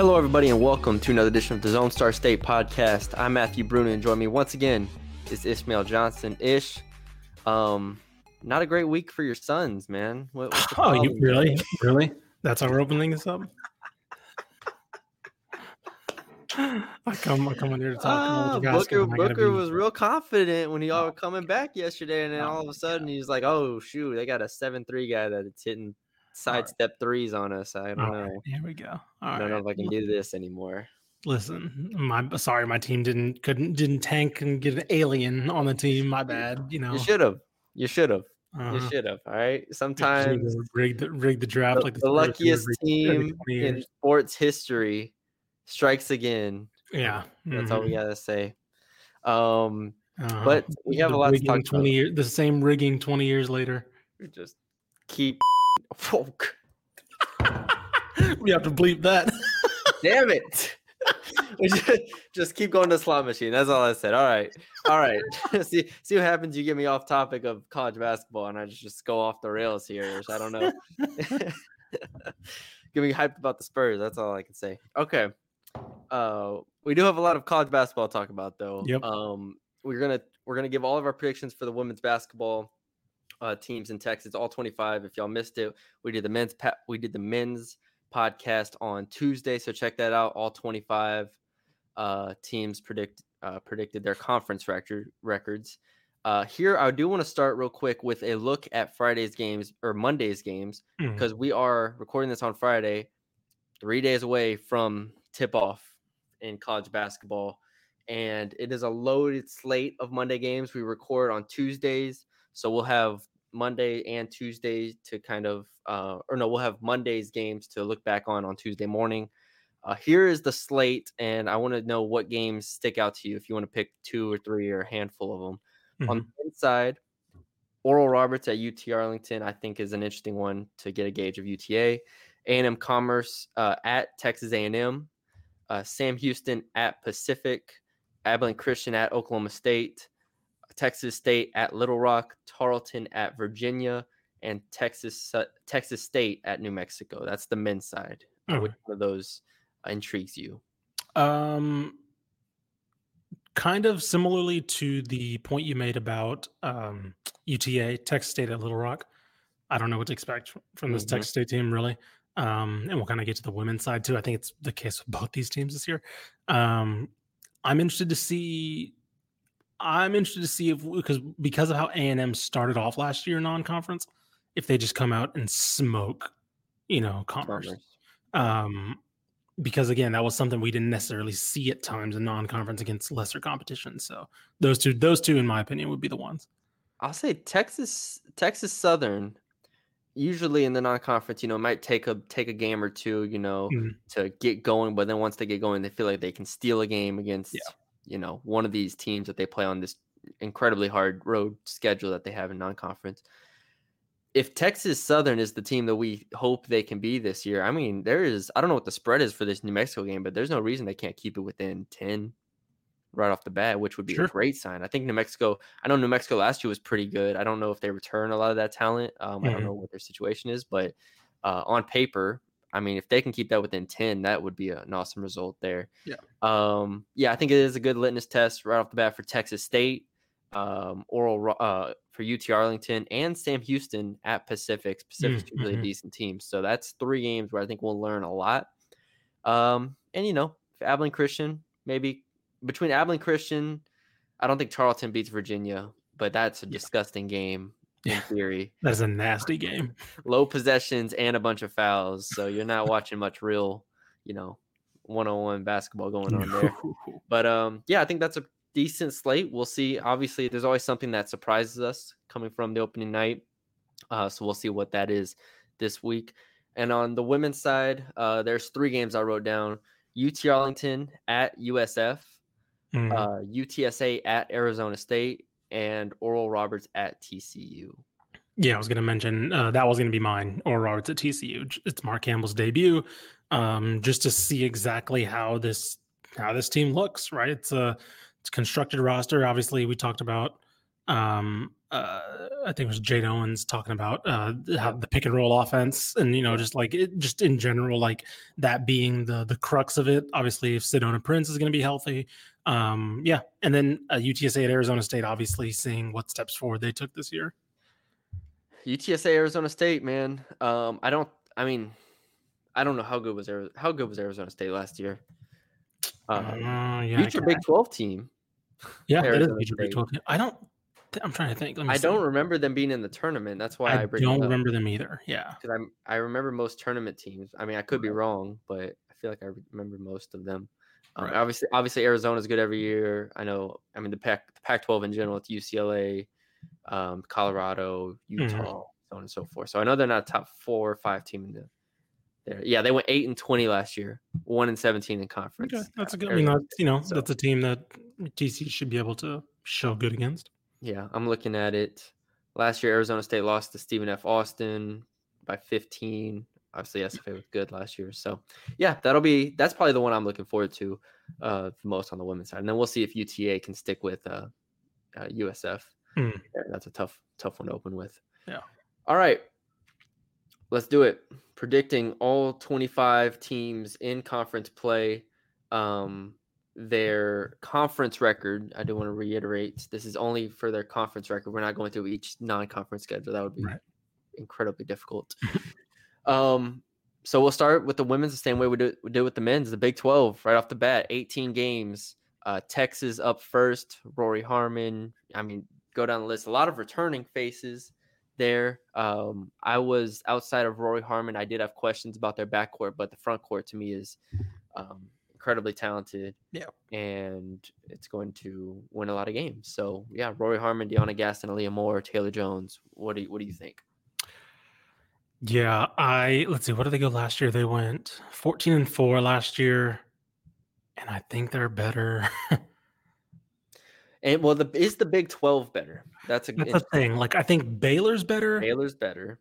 Hello, everybody, and welcome to another edition of the Lone Star State podcast. I'm Matthew Bruno, and join me once again is Ishmael Johnson. Ish, um, not a great week for your sons, man. What, what's the Oh, you problem? really, really? That's how we're opening this up. I come, I come on here to talk Booker, and I gotta Booker be- was real confident when he all Oh. coming back yesterday, and then Oh, all of a sudden he's like, "Oh shoot, they got a seven-three guy that's hitting sidestep threes on us." I don't All know. right, here we go. All I don't know if I can do this anymore. Listen, my sorry, my team didn't couldn't didn't tank and get an alien on the team. My bad. You know, You should have. You should have. You uh-huh. should have. All right. Sometimes rig the, rigged the draft the, like the did luckiest team in sports history strikes again. Yeah, That's all we mhm. gotta say. Um, Uh-huh. but we have a lot to talk about. Twenty the same rigging twenty years later. we just keep. Folk. we have to bleep that. Damn it! Just, just keep going to slot machine. That's all I said. All right, all right. see, see what happens. You get me off topic of college basketball, and I just, just go off the rails here. I don't know. get me hyped about the Spurs. That's all I can say. Okay. Uh, we do have a lot of college basketball to talk about, though. Yep. Um, we're gonna we're gonna give all of our predictions for the women's basketball uh, teams in Texas, all 25. If y'all missed it, we did the men's pa- we did the men's podcast on Tuesday, so check that out. All 25 uh, teams predict uh, predicted their conference record records. Uh, here, I do want to start real quick with a look at Friday's games or Monday's games because we are recording this on Friday, three days away from tip off in college basketball. And it is a loaded slate of Monday games. We record on Tuesdays. So we'll have Monday and Tuesday to kind of, uh, or no, we'll have Monday's games to look back on on Tuesday morning. Uh, here is the slate, and I want to know what games stick out to you if you want to pick two or three or a handful of them. On Mhm. the inside, Oral Roberts at UT Arlington, I think, is an interesting one to get a gauge of UTA. A&M Commerce uh, at Texas A&M, uh, Sam Houston at Pacific, Abilene Christian at Oklahoma State, Texas State at Little Rock, Tarleton at Virginia, and Texas uh, Texas State at New Mexico. That's the men's side. Uh, Which one of those intrigues you? Um, kind of similarly to the point you made about um, UTA, Texas State at Little Rock. I don't know what to expect from this Mhm. Texas State team, really. Um, and we'll kind of get to the women's side too. I think it's the case with both these teams this year. Um, I'm interested to see. I'm interested to see if because because of how A and M started off last year non-conference, if they just come out and smoke, you know, commerce Commerce. um, because again, that was something we didn't necessarily see at times in non-conference against lesser competition. So those two, those two, in my opinion, would be the ones. I'll say Texas Texas Southern usually in the non-conference, you know, might take a take a game or two, you know, Mhm. to get going, but then once they get going, they feel like they can steal a game against you know, one of these teams that they play on this incredibly hard road schedule that they have in non-conference. If Texas Southern is the team that we hope they can be this year, I mean, there is I don't know what the spread is for this New Mexico game, but there's no reason they can't keep it within 10 right off the bat, which would be Sure. a great sign. I think New Mexico, I know New Mexico last year was pretty good. I don't know if they return a lot of that talent. Um, I don't Mhm. know what their situation is, but uh, on paper, I mean, if they can keep that within 10, that would be an awesome result there. Yeah. Um, yeah, I think it is a good litmus test right off the bat for Texas State, um, Oral uh, for UT Arlington, and Sam Houston at Pacific. Pacific's really mhm. a decent team. So that's three games where I think we'll learn a lot. Um, and, you know, Abilene Christian, maybe between Abilene Christian, I don't think Tarleton beats Virginia, but that's a Yeah. disgusting game in Yeah. theory That's a nasty game. low possessions and a bunch of fouls. So you're not watching much real, you know, one on one basketball going on there. But um, yeah, I think that's a decent slate. We'll see. Obviously, there's always something that surprises us coming from the opening night. Uh, so we'll see what that is this week. And on the women's side, uh, there's three games I wrote down: UT Arlington at USF, Mm. uh, UTSA at Arizona State, and Oral Roberts at TCU. Yeah, I was going to mention uh, that was going to be mine Oral Roberts at TCU. It's Mark Campbell's debut, um, just to see exactly how this how this team looks. Right, it's a it's a constructed roster. Obviously, we talked about. Um, uh, I think it was Jaden Owens talking about uh, how the pick and roll offense, and you know, just like it, just in general, like that being the the crux of it. Obviously, if Sedona Prince is going to be healthy, um, yeah, and then uh, UTSA at Arizona State, obviously seeing what steps forward they took this year. UTSA Arizona State, man. Um, I don't. I mean, I don't know how good was Ari- how good was Arizona State last year. Uh, Uh, yeah, future Big Twelve team. Yeah, that is future Big State. 12. I don't. I'm trying to think. I see. don't remember them being in the tournament. That's why I, I don't remember them either. Yeah. because I'm I remember most tournament teams. I mean, I could be wrong, but I feel like I remember most of them. Um, Right. Obviously, obviously Arizona's good every year. I know. I mean, the Pac the Pac-12 in general. It's UCLA, um, Colorado, Mm-hmm. Utah, so on and so forth. So I know they're not a top four or five team in the. There, yeah, they went eight and twenty last year, one and seventeen in conference. Okay, that's uh, a good. I mean, that's, you know, So- that's a team that TC should be able to show good against. Yeah, I'm looking at it. Last year, Arizona State lost to Stephen F. Austin by 15. Obviously, SFA was good last year. So, yeah, that'll be that's probably the one I'm looking forward to uh, the most on the women's side. And then we'll see if UTA can stick with uh, uh, USF. Yeah, that's a tough, tough one to open with. Yeah. All right, let's do it. Predicting all 25 teams in conference play. Um, their conference record. I do want to reiterate this is only for their conference record. We're not going through each non-conference schedule. That would be Right. incredibly difficult. um, so we'll start with the women's the same way we do we do with the men's. The Big Twelve right off the bat, eighteen games. Uh, Texas up first. Rory Harmon. I mean, go down the list. A lot of returning faces there. Um, I was outside of Rory Harmon. I did have questions about their backcourt, but the front court to me is um, incredibly talented. Yeah. And it's going to win a lot of games. So yeah, Rory Harmon, DeYona Gaston, Aaliyah Moore, Taylor Jones. What do you, what do you think? Yeah, I let's see. What did they go last year? They went 14 and four last year, and I think they're better. And well, the is the Big Twelve better? That's a That's good. the thing. Like I think Baylor's better. Baylor's better.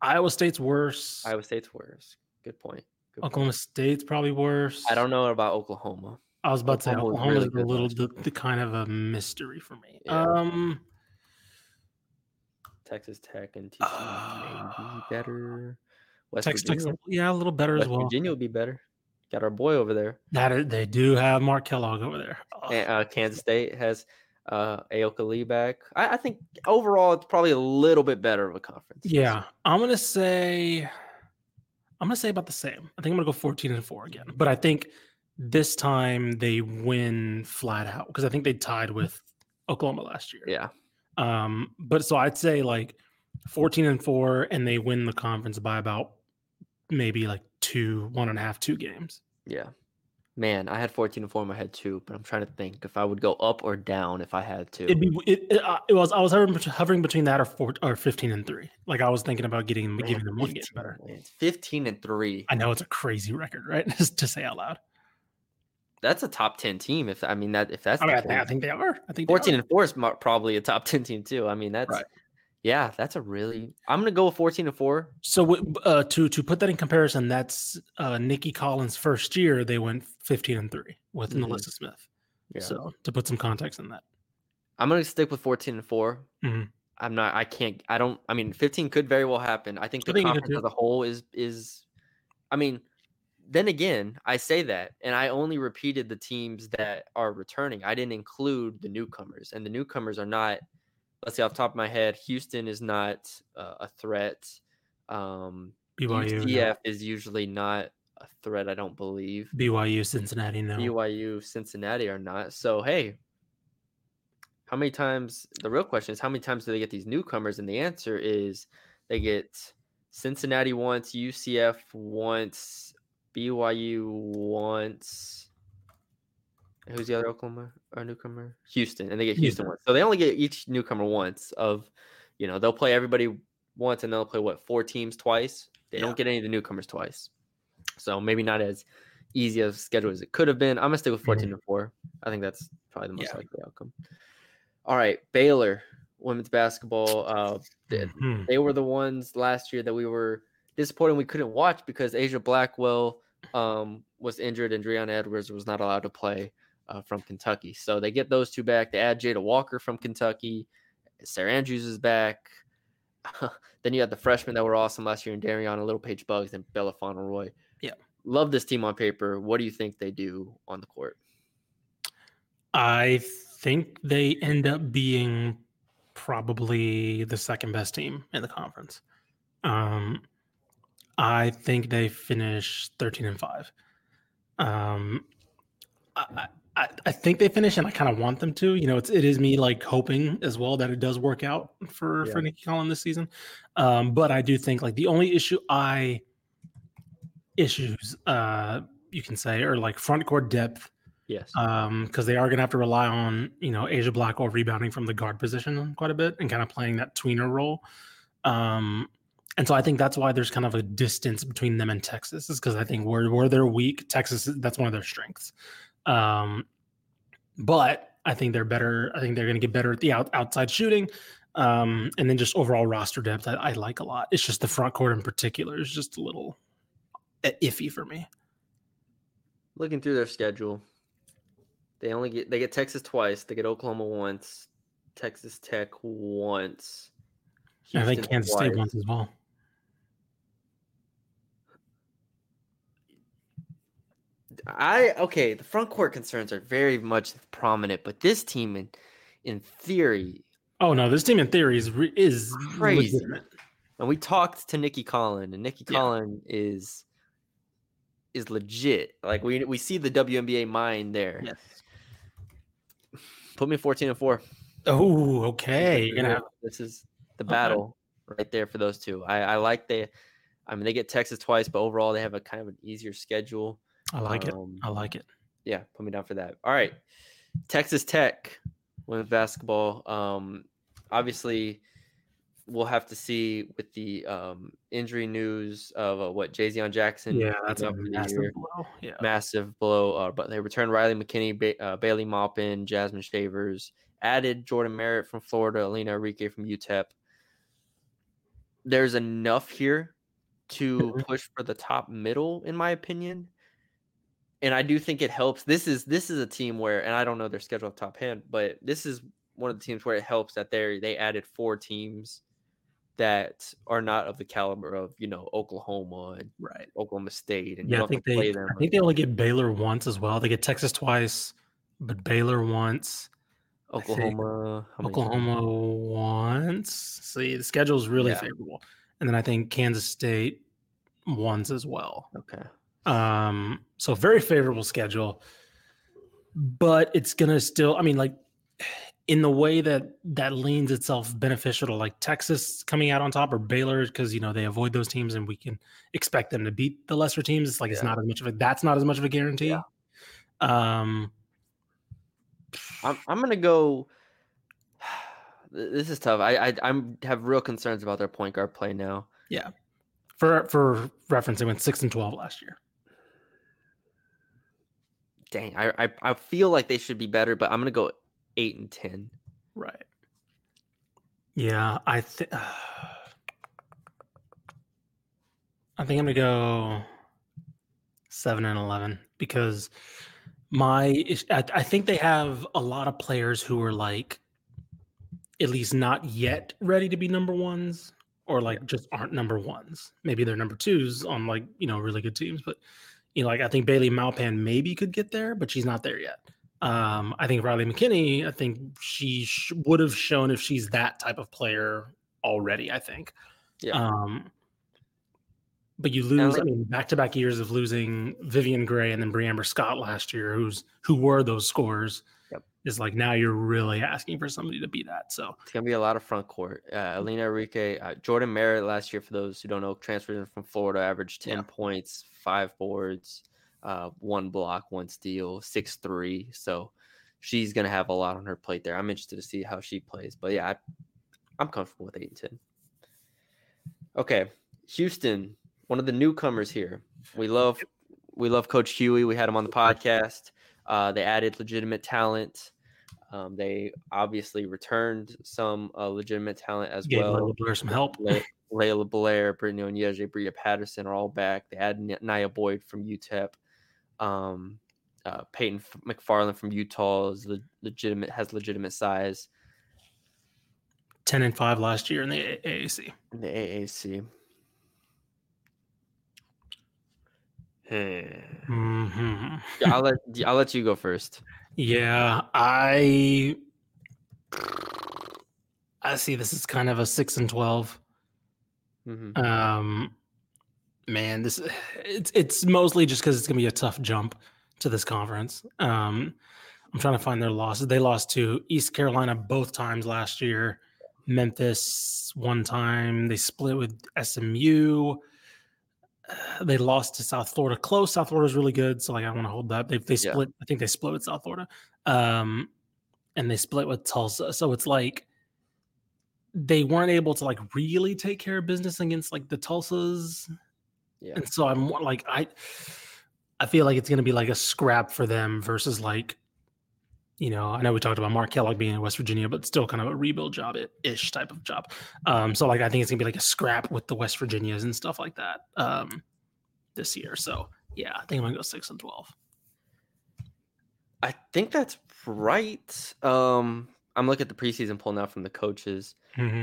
Iowa State's worse. Iowa State's worse. Good point. Good point. Oklahoma State's probably worse. I don't know about Oklahoma. I was about to say Oklahoma's really a little the, the kind of a mystery for me. Yeah. Um, Texas Tech and TCU maybe better. West Texas Virginia. a- yeah, a little better West as well. Virginia would be better. Got our boy over there. That is, they do have Mark Kellogg over there. Oh, And, uh, Kansas State has uh, Ayoka Lee back. I, I think overall it's probably a little bit better of a conference. yeah. I'm gonna say, I'm gonna say about the same. I think I'm gonna go 14 and four again, but I think this time they win flat out because I think they tied with Oklahoma last year. Yeah. Um, but so I'd say like 14 and four, and they win the conference by about maybe like two, one and a half, two games. Yeah. Man, I had 14 and 4 in my head too, but I'm trying to think if I would go up or down if I had to. It'd be it, it, uh, it was I was hovering, hovering between that or four or 15 and three. Like I was thinking about getting Man, giving them one game better. wins. 15 and 3. I know it's a crazy record, right? Just to say out loud. That's a top 10 team if I mean that if that's I mean, the I think, I think they are. I think 14 and 4 is mo- probably a top 10 team too. I mean, that's Right. yeah, that's a really I'm going to go with 14 and 4. So uh, to to put that in comparison, that's uh, Nicki Collen's first year. They went 15 and three with Mhm. NaLyssa Smith. Yeah. So to put some context in that, I'm going to stick with 14 and 4. Mhm. I'm not I can't I don't I mean 15 could very well happen. I think I the think it could conference as a whole is is I mean then again, I say that and I only repeated the teams that are returning. I didn't include the newcomers and the newcomers are not let's see, off the top of my head, Houston is not uh, a threat. Um BYU, no. UCF is usually not a threat, I don't believe. BYU, Cincinnati, no. BYU, Cincinnati are not. So hey, how many times? The real question is how many times do they get these newcomers? And the answer is they get Cincinnati once, UCF once, BYU once, who's the other Oklahoma or newcomer? Houston, and they get Houston once. So they only get each newcomer once. Of, you know, they'll play everybody once, and they'll play what four teams twice. They Yeah. don't get any of the newcomers twice. So maybe not as easy of a schedule as it could have been. I'm gonna stick with 14 to four. I think that's probably the most Yeah. likely outcome. All right, Baylor women's basketball. Uh, they, Mhm. they were the ones last year that we were disappointed we couldn't watch because Aijha Blackwell um, was injured and Dre'Una Edwards was not allowed to play uh, from Kentucky. So they get those two back. They add Jada Walker from Kentucky. Sarah Andrews is back. then you had the freshmen that were awesome last year and in Darianna Littlepage-Buggs and Bella Fauntleroy. Yeah. Love this team on paper. What do you think they do on the court? I think they end up being probably the second best team in the conference. Um, I think they finish 13 and 5. Um, I, I, I think they finish, and I kind of want them to. You know, it's it is me like hoping as well that it does work out for for Yeah. Nicki Collen this season. Um, but I do think like the only issue I issues uh you can say are like front court depth Yes. um because they are going to have to rely on you know Aijha Blackwell rebounding from the guard position quite a bit and kind of playing that tweener role um and so i think that's why there's kind of a distance between them and texas is because i think where, where they're weak texas that's one of their strengths um but i think they're better i think they're going to get better at the out, outside shooting um and then just overall roster depth I, I like a lot it's just the front court in particular is just a little iffy for me looking through their schedule, they only get they get Texas twice. They get Oklahoma once, Texas Tech once. i think Houston kansas state once as well I okay. The front court concerns are very much prominent, but this team, in in theory, Oh no, this team in theory is is Crazy. legitimate. and we talked to Nicki Collen, and Nicki Yeah. Collen is is legit. Like we we see the WNBA mind there. Yes. Put me fourteen and four. Oh, okay. You're gonna have this is the Okay. battle right there for those two. I, I like they, I mean they get Texas twice, but overall they have a kind of an easier schedule. I like it. Um, I like it. Yeah, put me down for that. All right, Texas Tech women's basketball. Um, obviously we'll have to see with the um injury news of uh, what Jay-Z Jackson. Yeah, that's a out for the massive year. blow. Yeah. massive blow. Uh, but they returned Riley McKinney, ba- uh, Bailey Maupin, Jasmine Shavers, added Jordan Merritt from Florida, Alina Enrique from UTEP. There's enough here to Mhm. push for the top middle, in my opinion. And I do think it helps. This is this is a team where, and I don't know their schedule off top hand, but this is one of the teams where it helps that they they added four teams that are not of the caliber of you know Oklahoma and Right. Oklahoma State, and Yeah, I think they. I think they only get Baylor once as well. They get Texas twice, but Baylor once, Oklahoma, Oklahoma once. See, the schedule is really Yeah. favorable. And then I think Kansas State once as well. Okay. Um, so very favorable schedule, but it's gonna still. I mean, like in the way that that leans itself beneficial to like Texas coming out on top or Baylor because you know they avoid those teams and we can expect them to beat the lesser teams. It's like it's not as much of a that's not as much of a guarantee. Um, I'm I'm gonna go. This is tough. I I I'm have real concerns about their point guard play now. Yeah. For for reference, they went six and twelve last year. Dang, I I, I feel like they should be better, but I'm gonna go eight and ten. Right. Yeah, I think. I think I'm gonna go seven and eleven because my I, I think they have a lot of players who are like at least not yet ready to be number ones or like just aren't number ones. Maybe they're number twos on like you know really good teams, but you know like I think Bailey Maupin maybe could get there, but she's not there yet. Um, I think Riley McKinney, I think she sh- would have shown if she's that type of player already. I think. Yeah. Um, but you lose. I mean, back-to-back years of losing Vivian Gray and then Bre'Amber Scott last year, who's who were those scores. Is like now you're really asking for somebody to be that. So It's gonna be a lot of front court. Uh, Alina Enrique, uh, Jordan Merritt last year, for those who don't know, transferred in from Florida, averaged ten Yeah. points, five boards. uh, one block, one steal, six three. So she's gonna have a lot on her plate there. I'm interested to see how she plays. But yeah, I, I'm comfortable with eight and ten. Okay, Houston, one of the newcomers here. We love we love Coach Hughey. We had him on the podcast. Uh, they added legitimate talent. Um, they obviously returned some uh, legitimate talent as Gave well. Laila Blair some help. Le- Laila Blair, Brittany Onyeje, Bria Patterson are all back. They had N- Nia Boyd from UTEP. Um, uh, Peyton McFarland from Utah is le- legitimate has legitimate size Ten and five last year in the AAC. in the AAC. Hmm. hmm I'll let I'll let you go first. Yeah, I I see this is kind of a six and twelve. Mhm. Um, man, this it's it's mostly just because it's gonna be a tough jump to this conference. Um, I'm trying to find their losses. They lost to East Carolina both times last year. Memphis one time. They split with SMU. They lost to South Florida. Close. South Florida's really good. So like I want to hold that. They they Yeah. split. I think they split with South Florida. Um, and they split with Tulsa. So it's like they weren't able to like really take care of business against like the Tulsas. Yeah. And so I'm more like I I feel like it's gonna be like a scrap for them versus like you know, I know we talked about Mark Kellogg being in West Virginia, but still kind of a rebuild job ish type of job. Um, so like I think it's gonna be like a scrap with the West Virginias and stuff like that um this year. So yeah, I think I'm gonna go six and twelve. I think that's right. Um, I'm looking at the preseason poll now from the coaches.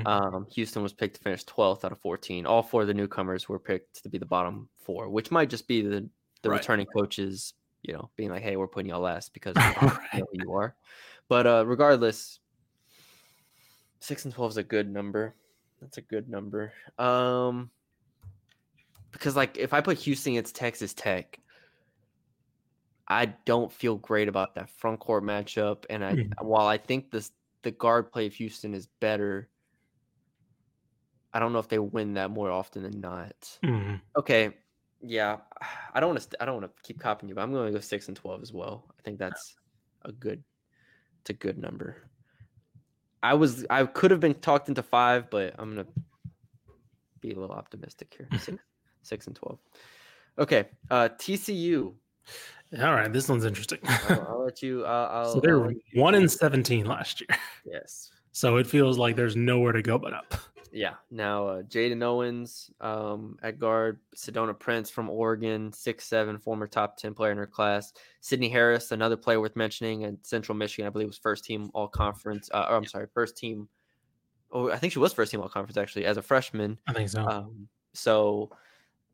Um, Houston was picked to finish 12th out of 14. All four of the newcomers were picked to be the bottom four, which might just be the the Right. returning coaches, you know, being like, "Hey, we're putting y'all last because Right. who you are." But uh, regardless, six and 12 is a good number. That's a good number. Um, because like if I put Houston against Texas Tech, I don't feel great about that front court matchup. And I, Mhm. while I think this the guard play of Houston is better, I don't know if they win that more often than not. Mhm. Okay, yeah, I don't want to. I don't want to keep copying you, but I'm going to go six and twelve as well. I think that's a good. It's a good number. I was. I could have been talked into five, but I'm gonna be a little optimistic here. Six, six and twelve. Okay, uh, TCU. All right, this one's interesting. I'll, I'll let you. Uh, I'll, so they I'll were one in seventeen last year. Yes. So it feels like there's nowhere to go but up. Yeah. Now, uh, Jaden Owens um, at guard, Sedona Prince from Oregon, six seven, former top 10 player in her class. Sydney Harris, another player worth mentioning, and Central Michigan, I believe, was first team all conference. Uh, or I'm sorry, first team. Oh, I think she was first team all conference actually as a freshman. I think so. Um, so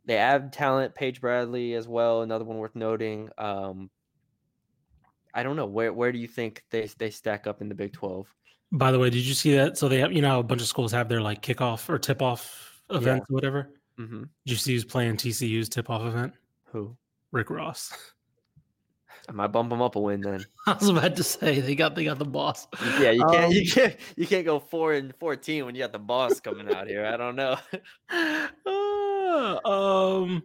they add talent, Paige Bradley as well, another one worth noting. Um, I don't know where where do you think they they stack up in the Big Twelve? By the way, did you see that? So they have, you know, how a bunch of schools have their like kickoff or tip off events or whatever. Mm-hmm. Did you see who's playing TCU's tip off event? Who? Rick Ross. I might bump them up a win then. I was about to say they got they got the boss. Yeah, you can't you Um, can't you can't go four and fourteen when you got the boss coming out here. I don't know. Uh, um,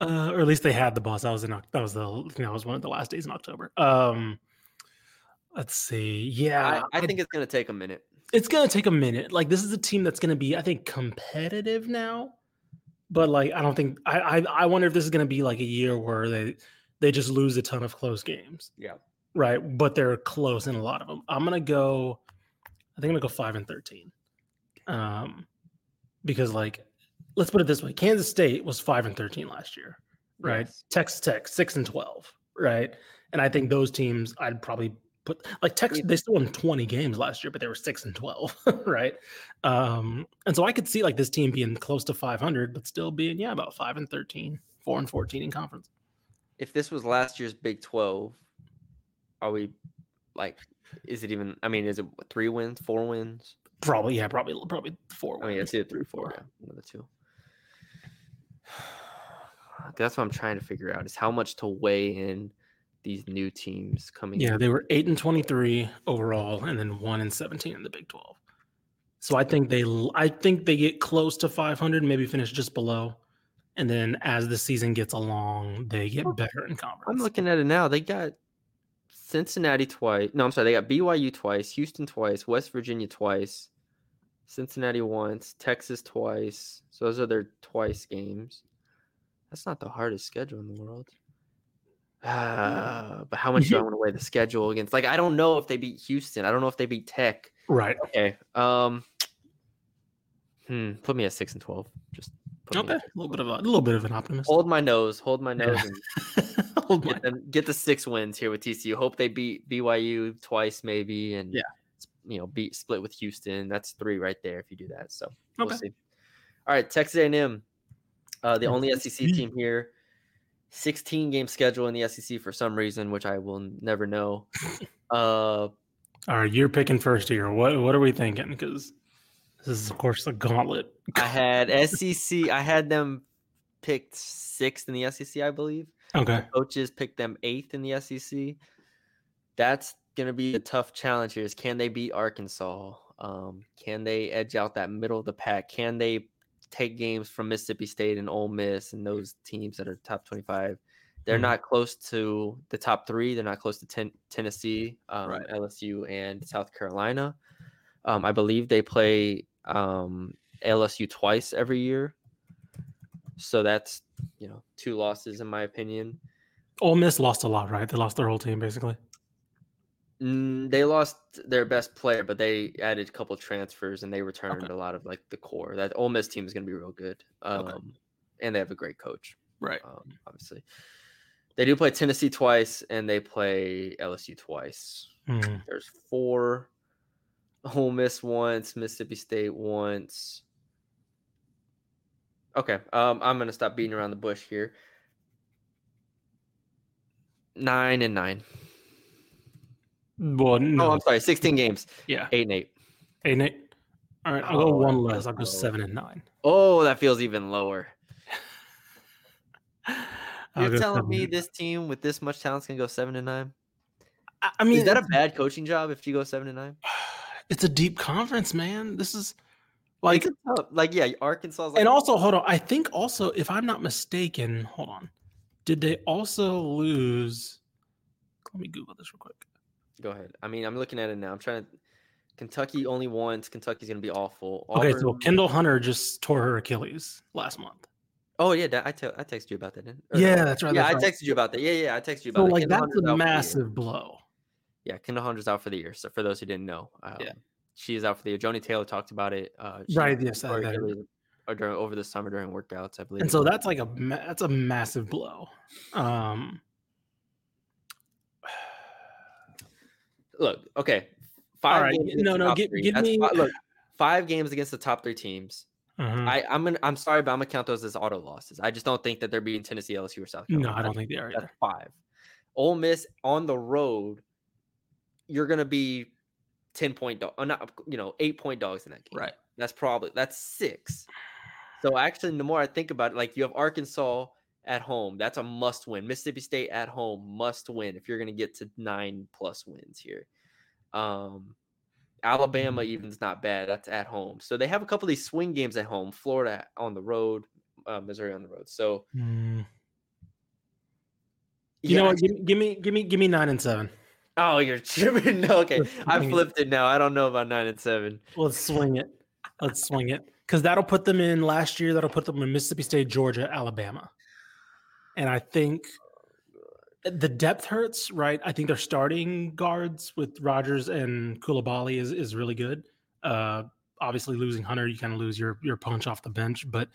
uh, or at least they had the boss. That was in that was the you know, that was one of the last days in October. Um, let's see. Yeah, I, I think it's gonna take a minute. it's gonna take a minute. Like this is a team that's gonna be, I think, competitive now. But like, I don't think I I, I wonder if this is gonna be like a year where they they just lose a ton of close games, Yeah. right? But they're close in a lot of them. I'm gonna go. I think I'm gonna go five and thirteen. Um, because like, let's put it this way: Kansas State was five and thirteen last year, right? Yes. Texas Tech six and twelve, right? And I think those teams I'd probably put like Texas. They still won twenty games last year, but they were six and twelve, right? Um, and so I could see like this team being close to five hundred, but still being yeah about five and 13, 4 and fourteen in conference. If this was last year's Big Twelve, are we like? Is it even? I mean, is it three wins, four wins? Probably yeah, probably probably four. I mean, wins, it's either three, four, yeah, one of the two. That's what I'm trying to figure out is how much to weigh in these new teams coming. Yeah, in. they were eight and twenty-three overall, and then one and seventeen in the Big Twelve. So I think they, I think they get close to five hundred, maybe finish just below, and then as the season gets along, they get better in conference. I'm looking at it now. They got Cincinnati twice. No, I'm sorry. They got BYU twice, Houston twice, West Virginia twice, Cincinnati once, Texas twice. So those are their twice games. That's not the hardest schedule in the world. Uh, but how much do I want to weigh the schedule against? Like, I don't know if they beat Houston. I don't know if they beat Tech. right. Okay. Um. Hmm. Put me at six and twelve. Just Okay. A little bit of a, little bit of an optimist. hold my nose. Hold my Yeah. nose and Hold my- get them get the six wins here with TCU. Hope they beat BYU twice, maybe, and Yeah. you know, beat split with Houston. That's three right there if you do that. So we'll Okay. see. All right, Texas A&M, uh, the only SEC. team here. 16 game schedule in the SEC for some reason, which I will never know. Uh, All right, you're picking first here. What what are we thinking? Because this is of course a gauntlet. I had SEC. I had them picked sixth in the SEC, I believe. Okay. coaches picked them eighth in the SEC. That's going to be a tough challenge here. Is can they beat Arkansas? Um, can they edge out that middle of the pack? Can they take games from Mississippi State and Ole Miss and those teams that are top twenty-five? They're Mhm. not close to the top three. They're not close to ten- Tennessee, um, Right. LSU, and South Carolina. Um, I believe they play um, LSU twice every year. So that's you know two losses in my opinion. Ole Miss lost a lot, right? They lost their whole team basically. Mm, they lost their best player, but they added a couple transfers and they returned a lot of like the core. That Ole Miss team is going to be real good, um, Okay. and they have a great coach. Right. Um, obviously, they do play Tennessee twice and they play LSU twice. Mhm. There's four. Ole Miss once, Mississippi State once. Okay, um, I'm gonna stop beating around the bush here. Nine and nine. Well, no. Oh, I'm sorry, 16 games, yeah. eight and eight. Eight and eight. All right, I'll Oh, go one less. I'll go seven and nine. Oh, that feels even lower. You're telling me this team with this much talent is gonna go seven and nine? I mean, Is that a bad coaching job if you go seven and nine? It's a deep conference, man. This is like, like yeah, Arkansas. Like, and also, hold on. I think also, if I'm not mistaken, hold on. Did they also lose? Let me Google this real quick. Go ahead. I mean, I'm looking at it now. I'm trying to. Kentucky only once. Kentucky's gonna be awful. Okay, so Kendall Hunter just tore her Achilles last month. Oh yeah, that, I te- I texted you about that. Didn't? or- Yeah, that's right. Yeah, that's I right. texted you about that. Yeah, yeah, I texted you about So it. like Kendall that's Hunter's a out for the year. massive blow. Yeah, Kendall Hunter's out for the year. So for those who didn't know, um, Yeah. she is out for the year. Joni Taylor talked about it. Uh, Right, yes, I- tore I- Achilles- or during over the summer during workouts, I believe. And so that's like a that's a massive blow. Um, look, okay, five right, no, no, give- give me- fi- look, five games against the top three teams. mhm. I, I'm gonna, I'm sorry, but I'm gonna count those as auto losses. I just don't think that they're beating Tennessee, LSU, or South Carolina. no, I don't think they are That's five. Ole Miss on the road, you're gonna be ten point dog, not you know eight point dogs in that game. Right. That's probably that's six. So actually, the more I think about it, like you have Arkansas at home, that's a must win. Mississippi State at home, must win if you're gonna get to nine plus wins here. Um, Alabama even's not bad. That's at home. So they have a couple of these swing games at home. Florida on the road, uh, Missouri on the road. So Mm. You know what? Give, me- give me, give me, give me nine and seven. Oh, you're tripping. No, okay. I flipped it now. I don't know about nine and seven. Let's swing it. Let's swing it because that'll put them in last year. That'll put them in Mississippi State, Georgia, Alabama, and I think the depth hurts. Right? I think their starting guards with Rogers and Coulibaly is is really good. Uh, obviously, losing Hunter, you kind of lose your your punch off the bench. But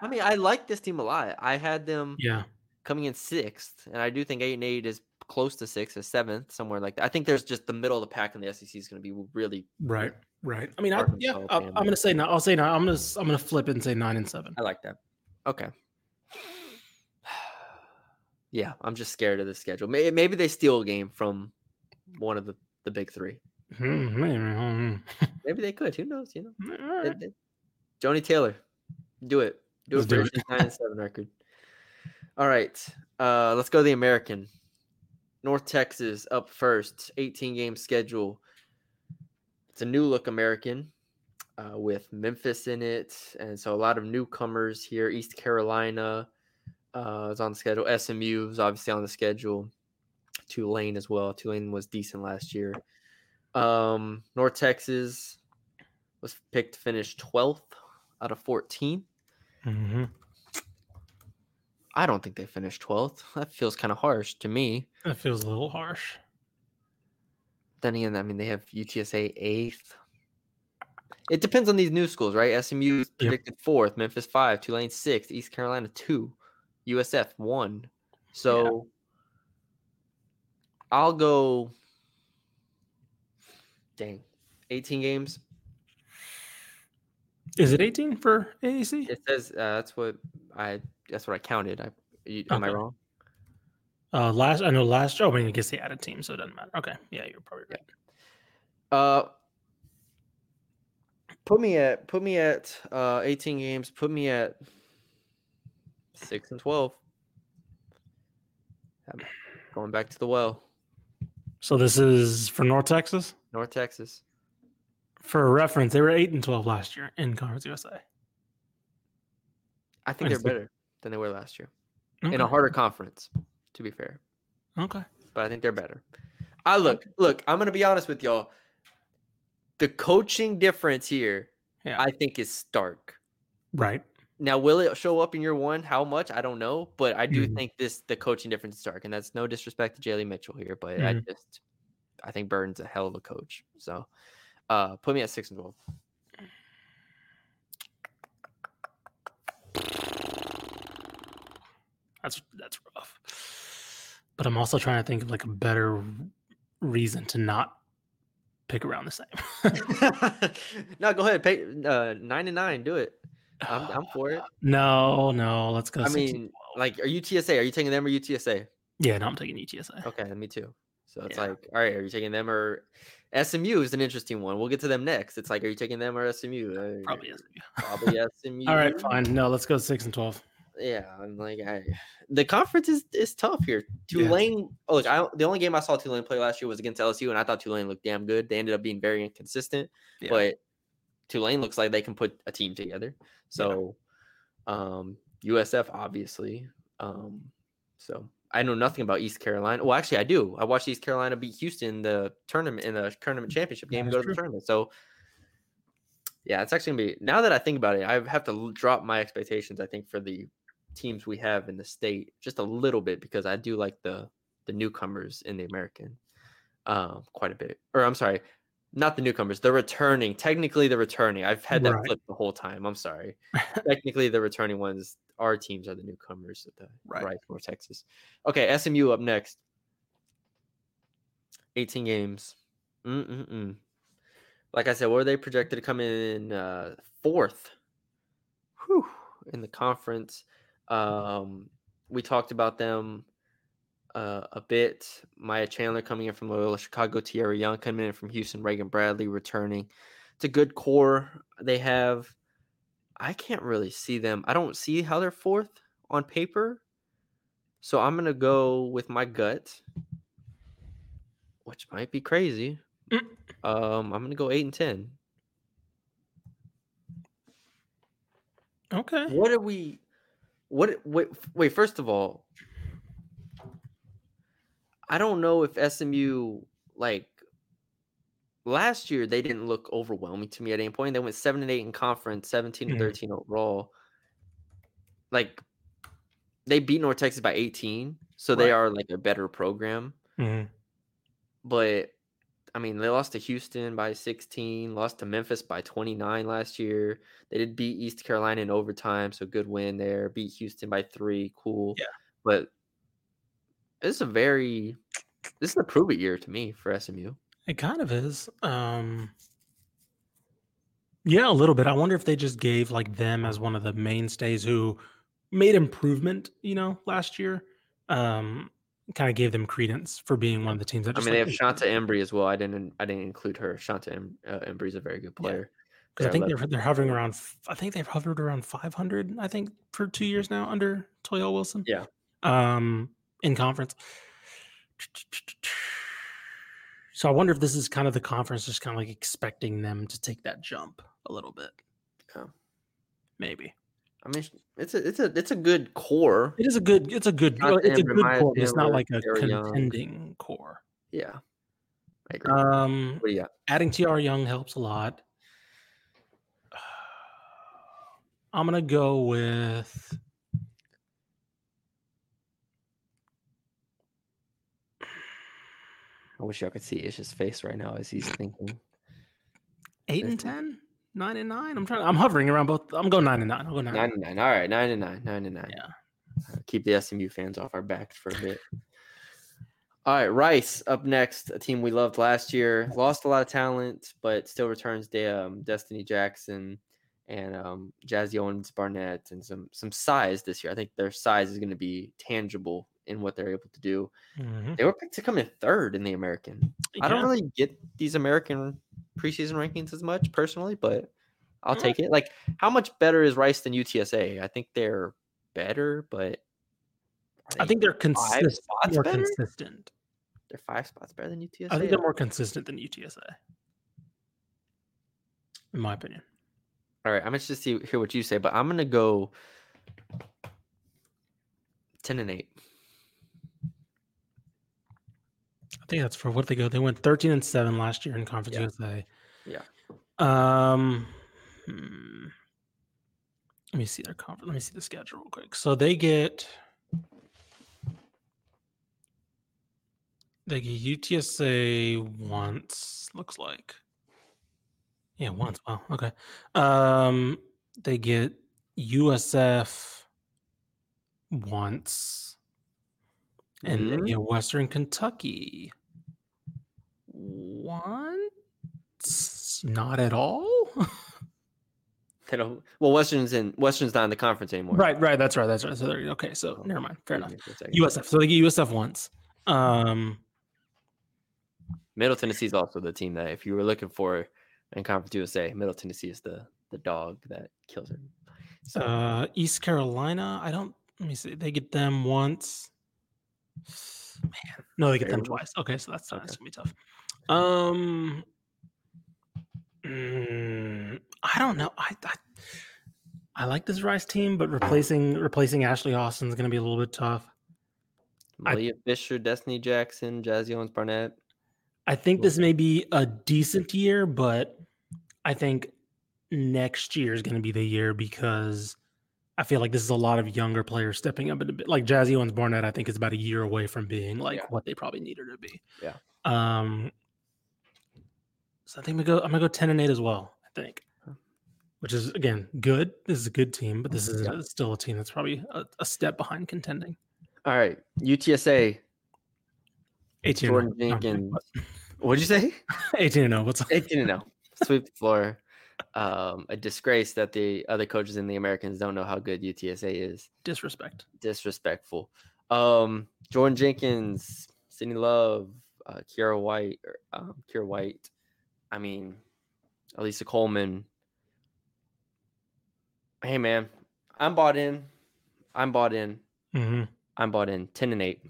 I mean, I like this team a lot. I had them yeah, coming in sixth, and I do think eight and eight is close to sixth or seventh, somewhere like that. I think there's just the middle of the pack in the SEC is going to be really. right, right. I mean, I, yeah, I, I'm gonna say no. I'll say no. I'm gonna s- I'm gonna flip it and say nine and seven. I like that. Okay. Yeah, I'm just scared of the schedule. Maybe, maybe they steal a game from one of the, the big three. Hmm, Maybe they could. Who knows? You know. They- Alright. they- Joni Taylor, do it. Do Let's it for do it. nine and seven record. All right, uh, let's go to the American. North Texas up first, 18 game schedule. It's a new look American. uh, with Memphis in it, and so a lot of newcomers here. East Carolina uh, is on the schedule. SMU is obviously on the schedule. Tulane as well. Tulane was decent last year. Um, North Texas was picked to finish 12th out of 14. Mm-hmm. I don't think they finished 12th. That feels kind of harsh to me. That feels a little harsh. Then again, I mean, they have UTSA eighth. It depends on these new schools, right? SMU is predicted fourth, Memphis five, Tulane sixth, East Carolina two, USF one. So I'll go. Dang, 18 games. Is it 18 for AAC? It says uh, that's what I. That's what I counted. I you, am I wrong? Uh, last I know last. Oh, I mean, I guess they added team, so it doesn't matter. Okay, yeah, you're probably right. Uh, put me at put me at uh 18 games. Put me at six and 12. I'm going back to the well, So this is for North Texas. North Texas. For reference, they were eight and 12 last year in Conference USA. I think they're better than they were last year in a harder conference. To be fair, okay. but I think they're better. I look, look. I'm gonna be honest with y'all. The coaching difference here, Yeah. I think, is stark. Right. Now, will it show up in year one? How much? I don't know, but I do Mhm. think this the coaching difference is stark, and that's no disrespect to Jalie Mitchell here, but I Mhm. just I think Burton's a hell of a coach. So, uh, put me at six and twelve. That's that's rough. But I'm also trying to think of like a better reason to not pick around the same. no, go ahead. Pay uh, nine and nine. Do it. I'm I'm for it. No, no, let's go. I 16. mean, like, are you TSA? Are you taking them or UTSA? yeah, no, I'm taking UTSA. Okay, me too. So it's Yeah. like, all right, are you taking them or SMU is an interesting one. We'll get to them next. It's like, are you taking them or SMU? Probably SMU. Probably SMU. All right, fine. No, let's go six and twelve. Yeah, I'm like, I, the conference is is tough here. Yeah. Tulane. Oh, look, I the only game I saw Tulane play last year was against LSU, and I thought Tulane looked damn good. They ended up being very inconsistent, Yeah. but Tulane looks like they can put a team together. So, um, USF obviously. Um, so I know nothing about East Carolina. Well, actually, I do. I watched East Carolina beat Houston in the tournament in the tournament championship game. Go to the tournament. So. Yeah, it's actually gonna be. Now that I think about it, I have to drop my expectations. I think for the teams we have in the state just a little bit because I do like the the newcomers in the American um quite a bit. Or I'm sorry, not the newcomers, the returning. Technically the returning. I've had that Right. flip the whole time. I'm sorry. Technically the returning ones our teams are the newcomers at the Right. right North Texas. Okay, SMU up next. 18 games. Mm-mm-mm. Like I said, what were they projected to come in uh, fourth? Whew, in the conference. Um, we talked about them uh, a bit. Maya Chandler coming in from Loyola Chicago, Tiara Young coming in from Houston, Reagan Bradley returning. It's a good core they have. I can't really see them. I don't see how they're fourth on paper. So I'm gonna go with my gut, which might be crazy. Um, I'm gonna go eight and ten. Okay. What are we? What? Wait, wait. First of all, I don't know if SMU like last year they didn't look overwhelming to me at any point. They went seven and eight in conference, 17 to Mhm. 13 overall. Like they beat North Texas by 18, so they are like a better program. Mhm. But I mean, they lost to Houston by 16, lost to Memphis by 29 last year. They did beat East Carolina in overtime, so good win there. Beat Houston by three, cool. Yeah. But this is a very this is a prove it year to me for SMU. It kind of is. Um Yeah, a little bit. I wonder if they just gave like them as one of the mainstays who made improvement, you know, last year. Um kind of gave them credence for being one of the teams that I mean, they have Shanta Embry as well. I didn't I didn't include her. Shanta em, uh, Embry is a very good Yeah. player. because I think they're they're hovering around. I think they've hovered around 500. I think for two years now under Toyelle Wilson. Yeah. Um, in conference. So I wonder if this is kind of the conference just kind of like expecting them to take that jump a little bit. Yeah. Maybe. I mean, it's a it's a it's a good core. It is a good it's a good it's a good core, it's not like a very young. contending core. Yeah, I agree. Um what do you got? adding TR Young helps a lot. I'm gonna go with I wish y'all could see Ish's face right now as he's thinking. eight and ten, nine and nine. I'm trying. I'm hovering around both. I'm going nine and nine. I'll go nine. Nine and nine. All right, nine and nine. Nine and nine. Yeah. Uh, Keep the SMU fans off our backs for a bit. All right, Rice up next, a team we loved last year. Lost a lot of talent, but still returns De- um, Destiny Jackson and um, Jazzy Owens Barnett and some some size this year. I think their size is going to be tangible in what they're able to do. Mhm. They were picked to come in third in the American. I don't really get these American preseason rankings as much personally, but I'll Mm. take it. Like, how much better is Rice than UTSA? I think they're better, but I think they're consistent. spots More better. consistent. They're five spots better than UTSA. I think they're more consistent than UTSA. In my opinion. All right, I'm interested to see hear what you say, but I'm gonna go ten and eight. I think that's for what they go. They went 13 and 7 last year in Conference Yeah. USA. Yeah. Um hmm. let me see their conference. Let me see the schedule real quick. So they get they get UTSA once, looks like. Yeah, once. Wow. Okay. Um they get USF once. And Mhm. get Western Kentucky once. Not at all. They don't. Well, Western's in Western's not in the conference anymore. right, right. That's right. That's right. So there. Okay. So never mind. Fair enough. me a second. USF. So they get USF once. Um. Middle Tennessee is also the team that if you were looking for in Conference USA, Middle Tennessee is the the dog that kills it. So Uh. East Carolina. I don't. Let me see. They get them once. Man, no, they get them twice. Okay, so that's, that's gonna be tough. Um. mm, I don't know. I, I I like this Rice team, but replacing replacing Ashley Austin is gonna be a little bit tough. I- Malia Fisher, Destiny Jackson, Jazzy Owens Barnett. I think this may be a decent year, but I think next year is going to be the year because I feel like this is a lot of younger players stepping up a bit. Like Jazzy Owens Barnett, I think is about a year away from being like Yeah. what they probably need her to be. Yeah. Um. So I think we go. I'm gonna go ten and eight as well. I think, which is again good. This is a good team, but this is Yeah. still a team that's probably a, a step behind contending. All right, UTSA, 18 Jordan and 0. No, Jenkins. what? What'd you say? 18 and 0. What's up? 18 and 0. Sweep the floor. Um, a disgrace that the other coaches in the Americans don't know how good UTSA is. Disrespect. Disrespectful. Um, Jordan Jenkins, Sydney Love, uh, Kiara White, or, um, Kiara White. I mean, Elisa Coleman. Hey man, I'm bought in. I'm bought in. hmm I'm bought in. 10 and 8.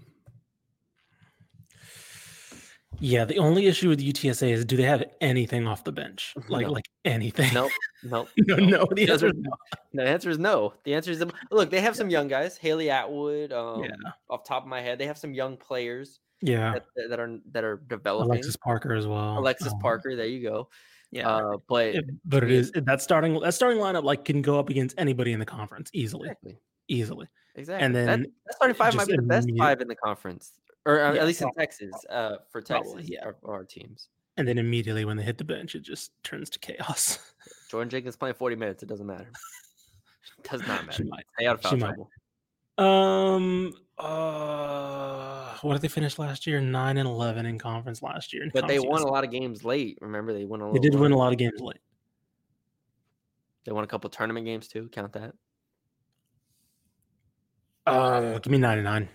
Yeah, the only issue with UTSA is do they have anything off the bench? Like No. like anything? Nope. Nope. no, no. The Doesn't- answer is no. The answer is no. The answer is look. They have some young guys. Haley Atwood. Um, Yeah. Off top of my head, they have some young players Yeah. that, that are that are developing. Alexis Parker as well. Alexis Um, Parker. There you go. Yeah. Uh, but it- but it is that starting that starting lineup like can go up against anybody in the conference easily, exactly, easily. exactly. And then that starting five might be the best five in the conference, or uh, Yeah, at least in prob- Texas. Uh, for Texas, probably, yeah. our, our teams. And then immediately when they hit the bench, it just turns to chaos. Jordan Jenkins playing forty minutes. It doesn't matter. It does not she matter. might. Stay out of she foul might. Um. Uh. What did they finish last year? Nine and eleven in conference last year. But they won a lot of games late. Remember, they won a They did win a lot of games late. They won a couple tournament games too. Count that. Uh, give me nine and nine.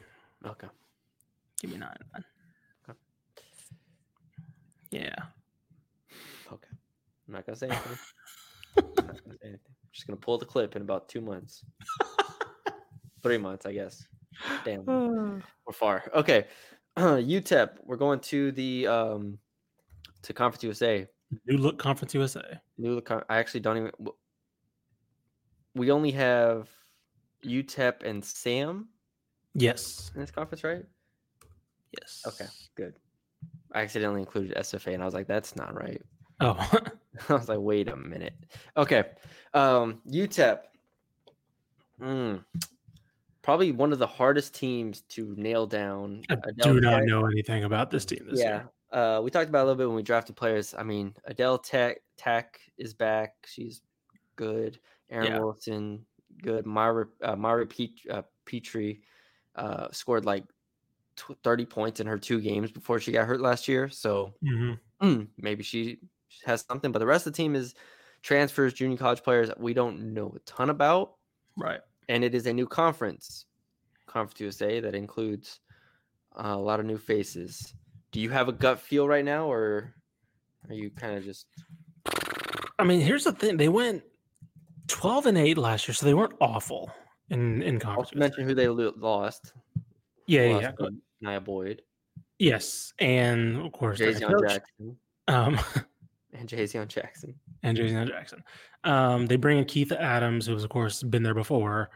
Okay. Give me nine and nine. Okay. Yeah. Okay. I'm not gonna say anything. I'm not gonna say anything. I'm just gonna pull the clip in about two months. Three months, I guess. Damn, we're far. Okay. UTEP. We're going to the um to Conference USA. New look Conference USA. New look. con- I actually don't even. We only have UTEP and Sam Yes. in this conference, right? Yes. Okay, good. I accidentally included SFA, and I was like, "That's not right." Oh, I was like, "Wait a minute." Okay, um, UTEP. Mm, probably one of the hardest teams to nail down. I Adele do not Tech- know anything about this team this yeah. year. Uh, we talked about a little bit when we drafted players. I mean, Adele Tech Tech is back. She's good. Aaron Yeah. Wilson, good. Myra uh, Myra Pet- uh, Petrie uh, scored like tw- 30 points in her two games before she got hurt last year. So Mhm. mm, maybe she has something. But the rest of the team is transfers, junior college players we don't know a ton about. Right. And it is a new conference, Conference USA, that includes uh, a lot of new faces. Do you have a gut feel right now, or are you kind of just I mean, here's the thing: they went twelve and eight last year, so they weren't awful in in conference. also mention who they lo- lost? yeah, yeah, lost yeah. Nia Boyd, Yes, and of course, Jackson, um, and Jayzion Jackson. and Jayzion Jackson. Um, they bring in Keitha Adams, who's of course been there before.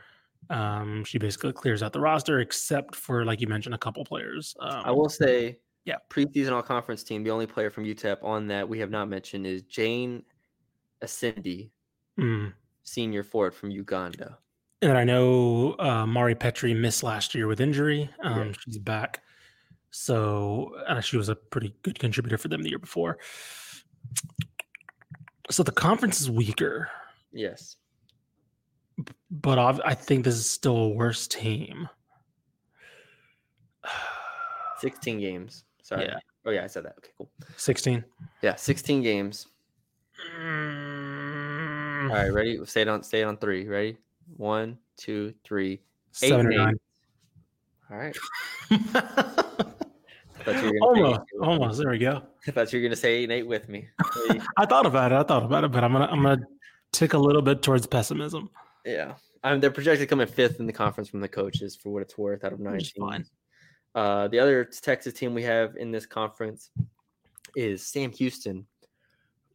Um, she basically clears out the roster, except for like you mentioned, a couple players. Um, I will say, yeah. preseason all conference team. The only player from UTEP on that we have not mentioned is Jane Ascendi, mm. senior forward from Uganda. And then I know uh, Mari Petri missed last year with injury. Um, Yeah. She's back. So uh, she was a pretty good contributor for them the year before. So the conference is weaker, Yes. but ov- I think this is still a worse team. 16 games. Sorry. Yeah. Oh yeah, I said that. Okay, cool. 16. Yeah, 16 games. Mm, All right, ready? Stay it on stay on three. Ready? One, two, three. eight Seven or nine. All right. thought you were say almost, eight with me. almost. There we go. I thought you were gonna say eight and eight with me. I thought about it. I thought about it, but I'm gonna I'm gonna tick a little bit towards pessimism. yeah. Mean, they're projected to come in fifth in the conference from the coaches for what it's worth out of nine Which is teams. fine. Uh, the other Texas team we have in this conference is Sam Houston,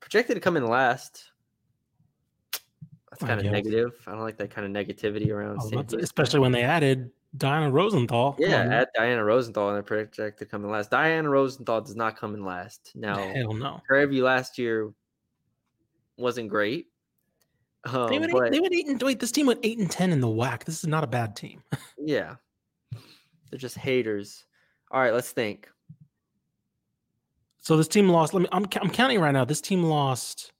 projected to come in last. That's kind of negative. I don't like that kind of negativity around. I was Sam about to- Houston. especially when they added Diana Rosenthal. Yeah, on, at Diana Rosenthal, and they're projected to come in last. Diana Rosenthal does not come in last. Now, hell no. her review last year wasn't great. Um, They went, but eight, they went eight and wait. This team went eight and ten in the WAC. This is not a bad team. yeah, they're just haters. All right, let's think. So this team lost. Let me. I'm I'm counting right now. This team lost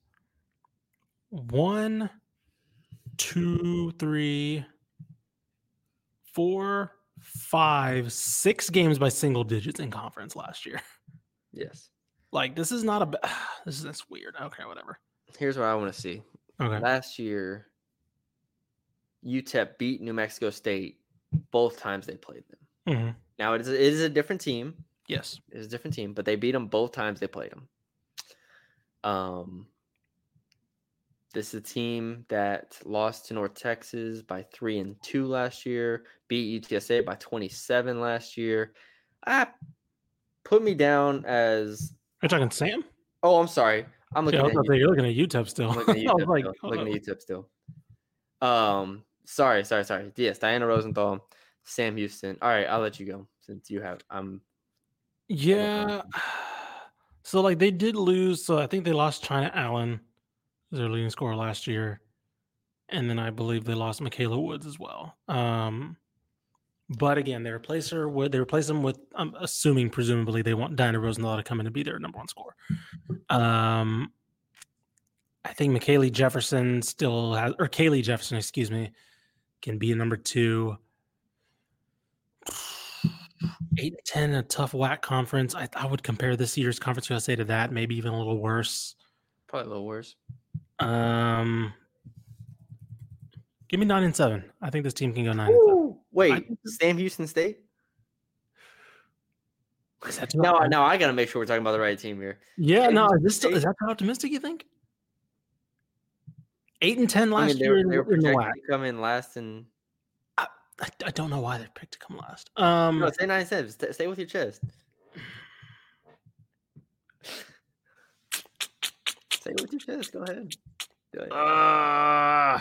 one, two, three, four, five, six games by single digits in conference last year. Yes. Like this is not a. This is that's weird. Okay, whatever. Here's what I want to see. Okay. Last year, UTEP beat New Mexico State both times they played them. Mhm. Now it is, it is a different team. Yes. It is a different team, but they beat them both times they played them. Um, this is a team that lost to North Texas by three and two last year. Beat UTSA by twenty seven last year. I put me down as. You're talking Sam. Oh, I'm sorry. I'm looking Yeah, I at was you. about to say, you're looking at UTEP still. I'm looking at I was UTEP like, still. Looking at UTEP still. Um, sorry, sorry, sorry. Yes, Diana Rosenthal, Sam Houston. All right, I'll let you go since you have. I'm Yeah. So like they did lose. So I think they lost China Allen, their leading scorer last year, and then I believe they lost Michaela Woods as well. Um, but again, they replace her with they replace them with. I'm assuming, presumably, they want Diana Rosenthal to come in and be their number one scorer. Um, I think Michaela Jefferson still has, or Kaylee Jefferson, excuse me, can be a number two eight and ten, a tough WAC conference. I, I would compare this year's Conference USA to that, maybe even a little worse. probably a little worse. Um, give me nine and seven. I think this team can go nine. And seven. Wait, think Sam Houston State? Is that too Now, optim- I gotta make sure we're talking about the right team here. yeah, Sam no, is this still, is that too optimistic? You think? Eight and ten I last mean, they year were, in, they were in the projected to come in last and I, I don't know why they picked to come last. Um, no, say nine seven. Stay, stay with your chest. Say it with your chest. Go ahead. Do it. Uh,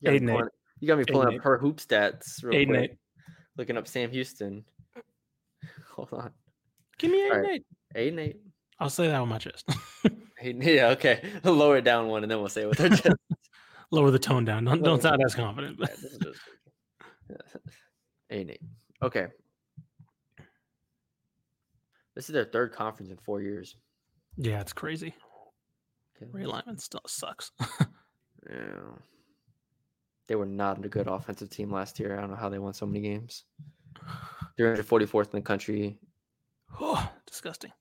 You got me eight and eight. pulling- You got me Eight pulling and up her hoop stats real eight and quick. eight. Looking up Sam Houston. Hold on. Give me eight and Alright. eight. Eight and eight. I'll say that on my chest. Eight and- Yeah, okay. Lower it down one and then we'll say it with our chest. Lower the tone down. Don't, Lower don't sound as confident. Yeah, this Eight and eight. Okay. This is their third conference in four years. Yeah, it's crazy. Realignment still sucks. Yeah. They were not a good offensive team last year. I don't know how they won so many games. 344th in the country. oh, disgusting.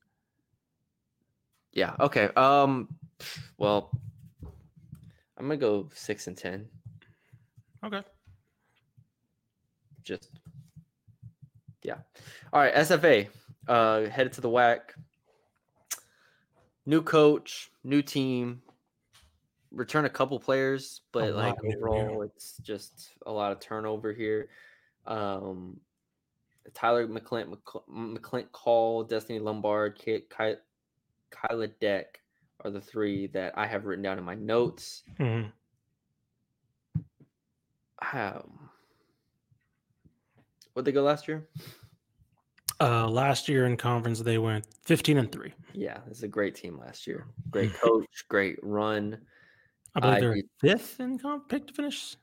Yeah. Okay. Um. Well, I'm gonna go six and ten. Okay. Just. Yeah. All right. SFA. Uh, headed to the WAC. New coach, new team. Return a couple players, but like overall, it's just a lot of turnover here. Um, Tyler McClint, McClint Call, Destiny Lombard, Ki- Ky- Kyla Deck are the three that I have written down in my notes. Mhm. Um, what'd they go last year? Uh, last year in conference, they went 15 and three. Yeah, this is a great team last year. Great coach, great run. I believe I they're fifth in comp pick to finish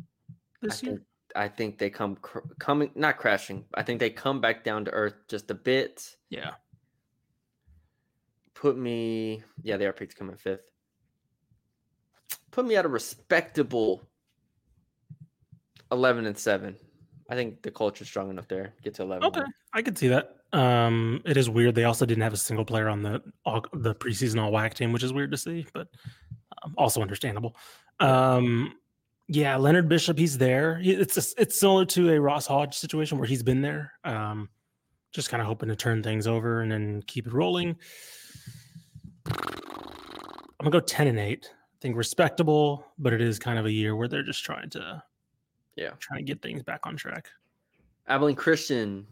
I this year. think, I think they come cr- coming not crashing. I think they come back down to earth just a bit. Yeah. Put me, yeah, they are picked to come in fifth. Put me at a respectable eleven and seven. I think the culture's strong enough there. Get to eleven. Okay, I could see that. Um, it is weird. They also didn't have a single player on the all, the preseason all WAC team, which is weird to see, but um, also understandable. Um, yeah, Leonard Bishop, he's there. He- It's a, it's similar to a Ross Hodge situation where he's been there. Um, just kind of hoping to turn things over and then keep it rolling. I'm gonna go ten and eight. I think respectable, but it is kind of a year where they're just trying to Yeah. trying to get things back on track. Abilene Christian,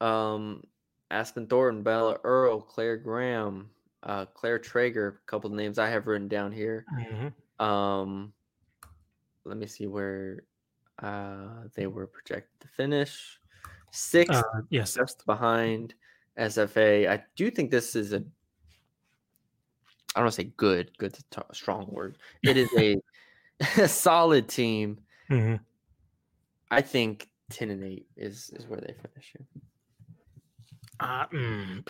um, Aspen Thornton, Bella Earl, Claire Graham, uh, Claire Traeger, a couple of names I have written down here. Mhm. Um, let me see where uh, they were projected to finish. Sixth, Uh, yes, just behind SFA. I do think this is a. I don't want to say good. Good's a t- strong word. It is a, a solid team. Mhm. I think ten and eight is is where they finish. Uh, mm,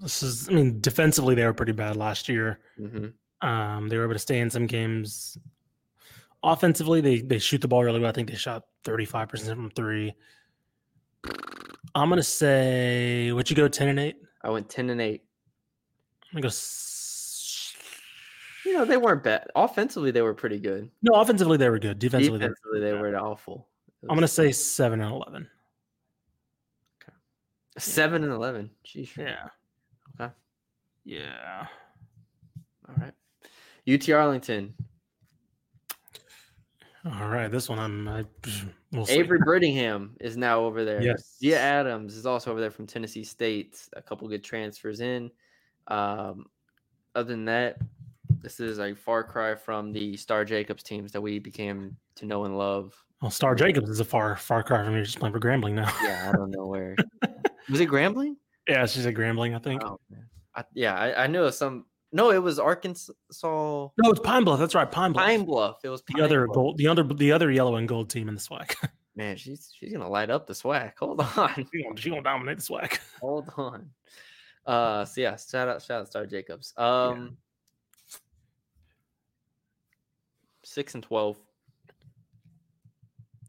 this is, I mean, defensively they were pretty bad last year. hmm Um, they were able to stay in some games. Offensively, they they shoot the ball really well. I think they shot thirty five percent from three. I'm gonna say, would you go ten and eight? I went ten and eight. I'm gonna go. You know they weren't bad. Offensively, they were pretty good. No, offensively they were good. Defensively, they were Defensively, they were awful. It I'm gonna say seven and eleven. Okay. seven and eleven. Jeez. Yeah. Okay. Yeah. All right. UT Arlington. All right. This one I'm. I, we'll. Avery Brittingham is now over there. Yes. Gia Adams is also over there from Tennessee State. A couple good transfers in. Um, other than that, this is a far cry from the Starr Jacobs teams that we became to know and love. Well, Starr Jacobs is a far far cry from me. Just playing for Grambling now. Yeah, I don't know where. was it Grambling? yeah, she's at Grambling, I think. Oh, man. I, yeah, I, I knew some. No, it was Arkansas. No, it's Pine Bluff. That's right, Pine Bluff. Pine Bluff. It was the other Bluff. gold, the other, the other yellow and gold team in the SWAC. Man, she's she's gonna light up the SWAC. Hold on, she gonna, she gonna dominate the SWAC. hold on. Uh, so yeah, shout out, shout out, Starr Jacobs. Um, six and twelve.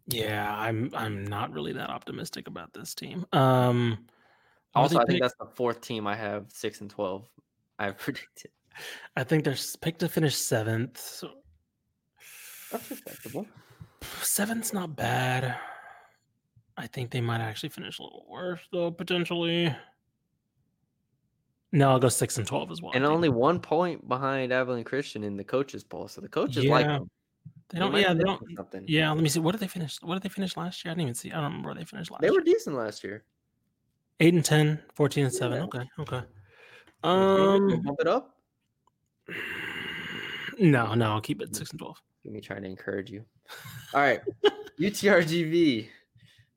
Yeah, I'm, I'm not really that optimistic about this team. Um, Also, I think pick- that's the fourth team I have six and twelve. I've predicted. I think they're picked to finish seventh. So That's respectable. seventh's not bad. I think they might actually finish a little worse though, potentially. No, I'll go six and twelve as well. And only one point behind Abilene Christian in the coaches poll. So the coaches like them. They They don't. might Yeah, they don't. Something. Yeah, let me see. What did they finish? What did they finish last year? I didn't even see. I don't remember where they finished last They year. were decent last year. 8 and 10, 14 and 7. Yeah. Okay. Okay. Um bump it up. No, no, I'll keep it six and twelve. Let Me trying to encourage you. All right, UTRGV.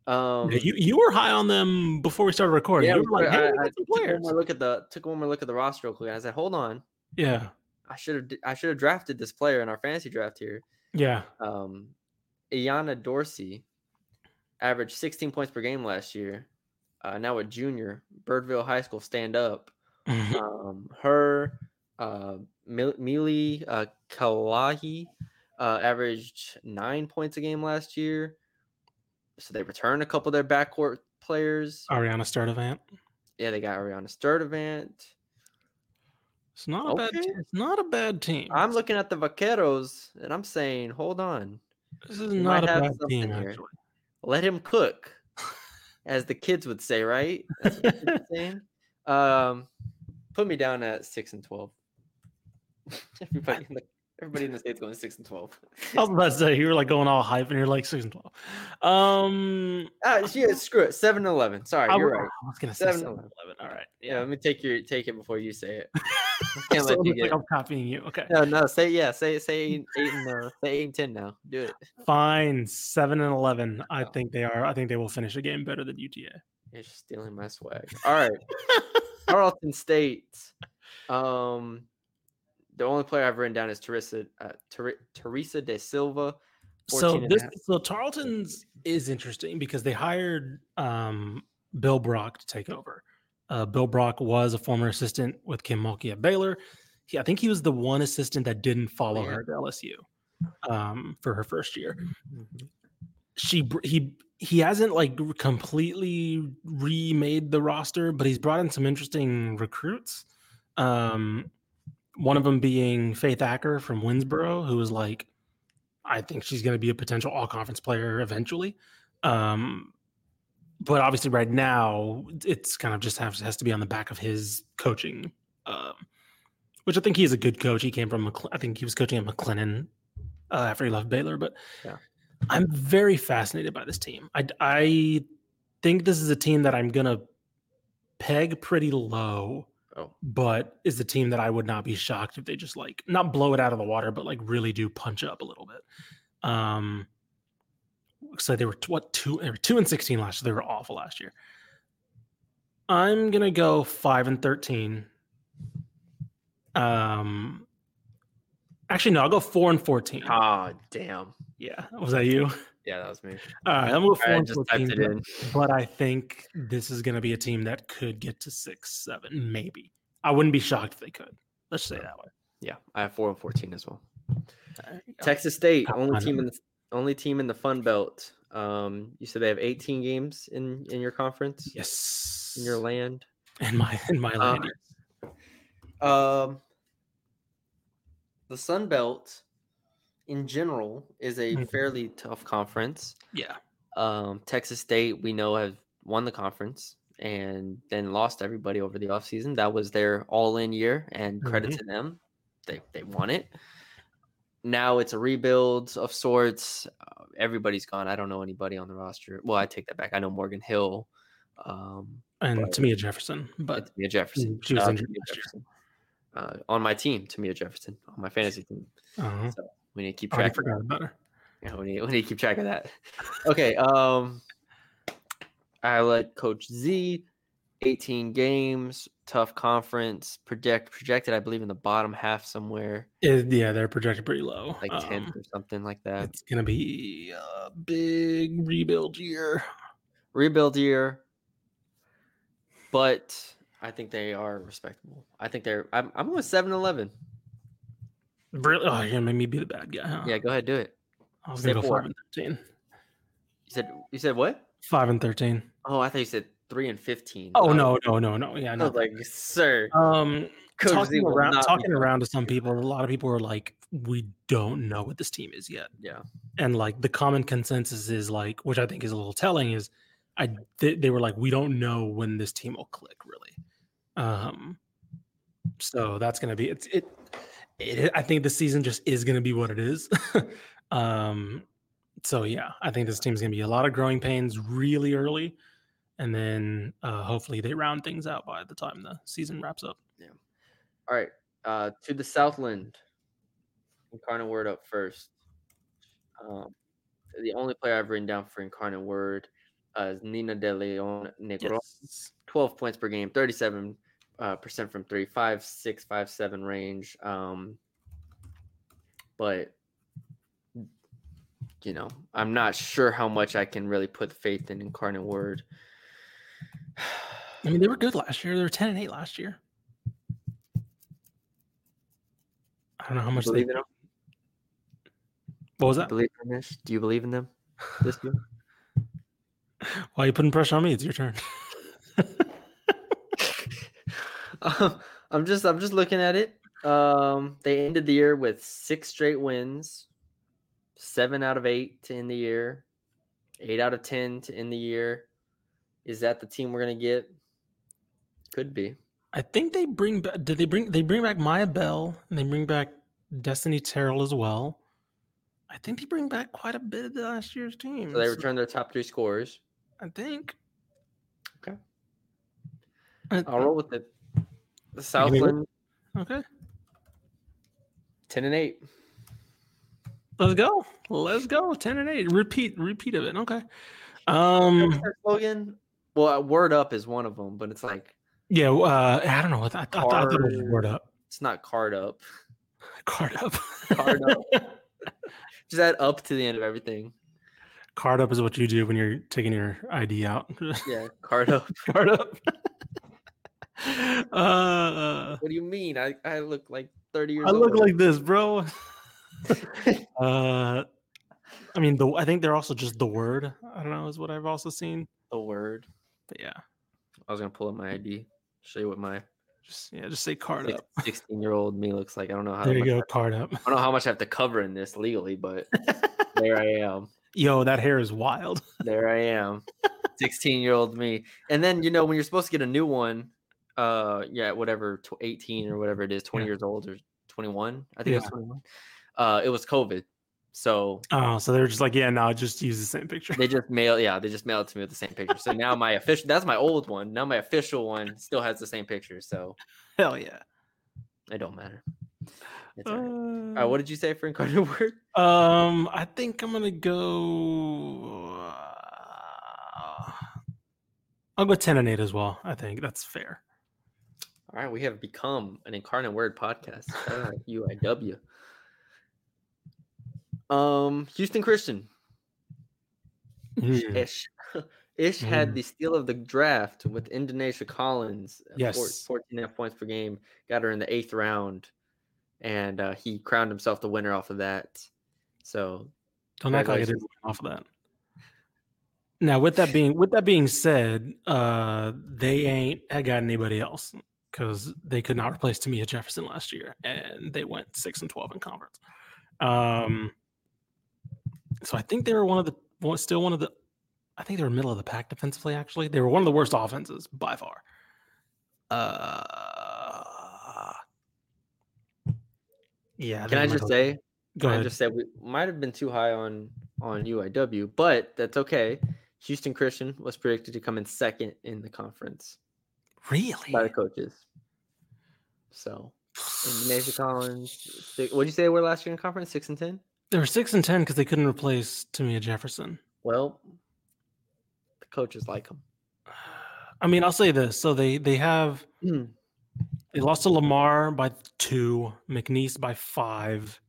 Um, you you were high on them before we started recording. yeah, you were like, hey, I, I took one more look at the took one more look at the roster real quick. And I said, hold on, Yeah, I should have I should have drafted this player in our fantasy draft here. Yeah. Um, Iana Dorsey averaged 16 points per game last year. Uh, now a junior, Birdville High School, stand up. Um, her, uh, Mil- Mili uh, Kalahi uh, averaged nine points a game last year. So they returned a couple of their backcourt players. Ariana Sturdivant. Yeah, they got Ariana Sturdivant. It's not a bad. Team. It's not a bad team. I'm looking at the Vaqueros and I'm saying, hold on. this is we not a bad team. here. Actually, let him cook, as the kids would say, right? That's what the kids are saying. Um, put me down at six and twelve. everybody, in the, everybody in the state's going six and twelve. I was about to say you were like going all hype, and you're like six and twelve. Um, ah, yeah, screw it, seven and eleven. Sorry, I, you're right. I was gonna say Seven seven, and 11. All right. Yeah, let me take your take it before you say it. So Can't let you like get. I'm copying you. Okay. No, no, say yeah, say say eight, eight and uh, say eight and ten now. Do it. Fine. Seven and eleven. I Oh. think they are. I think they will finish a game better than UTA. You're stealing my swag. All right. Tarleton State. Um, the only player I've written down is Teresa uh, Ter- Teresa de Silva. so 14 and a this so Tarleton's is interesting because they hired um Bill Brock to take over. Uh, Bill Brock was a former assistant with Kim Mulkey at Baylor. He, I think he was the one assistant that didn't follow yeah. her to LSU um, for her first year. Mhm. She he he hasn't like completely remade the roster, but he's brought in some interesting recruits. Um, one of them being Faith Acker from Winnsboro, who was like, I think she's going to be a potential all conference player eventually. Um, but obviously, right now, it's kind of just has, has to be on the back of his coaching, um, which I think he is a good coach. He came from, I think he was coaching at McLennan uh, after he left Baylor. But Yeah. I'm very fascinated by this team. I, I think this is a team that I'm going to peg pretty low Oh, but is the team that I would not be shocked if they just like not blow it out of the water, but like really do punch up a little bit. Um, so they were what two? They were two and sixteen last year. They were awful last year. I'm gonna go five and thirteen. Um, actually, no, I'll go four and fourteen. ah, damn. Yeah, was that you? Yeah, that was me. All right, I'm gonna four I and fourteen. but- but I think this is going to be a team that could get to six, seven, maybe. I wouldn't be shocked if they could. Let's say that way. Yeah, I have four and fourteen as well. There. Texas State, only team in the only team in the Fun Belt. Um, you said they have 18 games in in your conference, Yes. in your land. in my in my Uh, land. yes. Um, the Sun Belt, in general, is a Mhm. fairly tough conference. yeah. Um, Texas State, we know, have won the conference and then lost everybody over the offseason. That was their all-in year, and credit Mhm. to them, they they won it. Now it's a rebuild of sorts. Uh, everybody's gone. I don't know anybody on the roster. Well, I take that back. I know Morgan Hill. Um, And but- Tamia Jefferson, but Tamia Jefferson. she was Shout out injured Tamia last year. Jefferson. Uh, on my team, Tamia Jefferson, on my fantasy team. uh, So we need to keep track. Of forgot about her. yeah, we need, we need to keep track of that. Okay. Um, I let Coach Z. 18 games, tough conference. Project projected, I believe, in the bottom half somewhere, It- yeah, they're projected pretty low. like 10th Um, or something like that. it's gonna be a big rebuild year. Rebuild year, but I think they are respectable. I think they're. I'm, I'm going 7 11. Really? Oh, gonna make me be the bad guy, huh? Yeah, go ahead, do it. I was say gonna go four. five and thirteen. You said you said what? Five and thirteen. Oh, I thought you said three and fifteen. Oh no, no, no, no. Yeah, no. like, sir, Um, Coach talking around talking around to some people, a lot of people are like, we don't know what this team is yet. Yeah, And like the common consensus is like, which I think is a little telling, is I they, they were like, we don't know when this team will click really. Um, so that's gonna be it's it. It I think the season just is gonna be what it is. um, so yeah, I think this team's gonna be a lot of growing pains really early, and then uh, hopefully they round things out by the time the season wraps up. Yeah. All right, uh, to the Southland. Incarnate Word up first. Um, the only player I've written down for Incarnate Word uh, is Nina De Leon Negro. Yes. 12 points per game, 37 uh, percent from three, five, six, five, seven range. Um, but you know, I'm not sure how much I can really put faith in Incarnate Word. I mean, they were good last year. They were ten and eight last year. I don't know how much they. believe in them? What was that? Believe in this? Do you believe in them this year? Why are you putting pressure on me? It's your turn. Um, I'm just I'm just looking at it. Um, they ended the year with six straight wins, seven out of eight to end the year, eight out of ten to end the year. Is that the team we're gonna get? Could be. I think they bring back. Did they bring? They bring back Maya Bell and they bring back Destiny Terrell as well. I think they bring back quite a bit of the last year's team. So they return their top three scores. I think. Okay. I- I'll roll with it. The give Southland Okay. ten and eight. Let's go. Let's go. Ten and eight. Repeat. Repeat of it. Okay. What's Um. their slogan? Well, uh, word up is one of them, but it's like Yeah. Uh, I don't know. I, th- I, th- I thought it was word up. it's not card up. Card up. Card up. Just add up to the end of everything. Card up is what you do when you're taking your ID out. Yeah, card up. Card up. uh, What do you mean? I, I look like 30 years old. I old. look like this, bro. uh, I mean, the I think they're also just the word. I don't know, is what I've also seen. the word. But yeah, I was gonna pull up my ID, show you what my just yeah, just say card up. 16 year old me looks like. I don't know how There you go, card up. I don't know how much I have to cover in this legally, but there I am. Yo, that hair is wild. There I am. 16 year old me. And then you know when you're supposed to get a new one, uh, yeah, whatever, tw- 18 or whatever it is, 20 Yeah. years old or 21. I think it was 21. Uh, it was COVID, so Oh, so they're just like, yeah, no, just use the same picture. they just mail yeah they just mailed it to me with the same picture so now my official that's my old one now my official one still has the same picture so Hell yeah. it don't matter it's all right. Uh, All right, what did you say for incarnate word Um, I think I'm gonna go. Uh, I'll go ten and eight as well. I think that's fair. All right we have become an incarnate word podcast. Uiw um houston christian. Mm, ish. Ish had Mm. the steal of the draft with indonesia collins at Yes. 14 and a half points per game got her in the eighth round and uh, he crowned himself the winner off of that. So Don't act like I didn't off of that. Now, with that being with that being said, uh, they ain't had got anybody else because they could not replace Tamia Jefferson last year, and they went six and twelve in conference. Um, so I think they were one of the one- still one of the. I think they were middle of the pack defensively. Actually, they were one of the worst offenses by far. Uh, yeah. can i just say Go I ahead. just said we might have been too high on on UIW, but that's okay. Houston Christian was predicted to come in second in the conference really? by the coaches. So Indonesia Collins, six, what did you say they were last year in conference? Six and ten. They were six and ten because they couldn't replace Tamia Jefferson. Well, the coaches like them. I mean, I'll say this: so they they have Mm. they lost to Lamar by two, McNeese by five,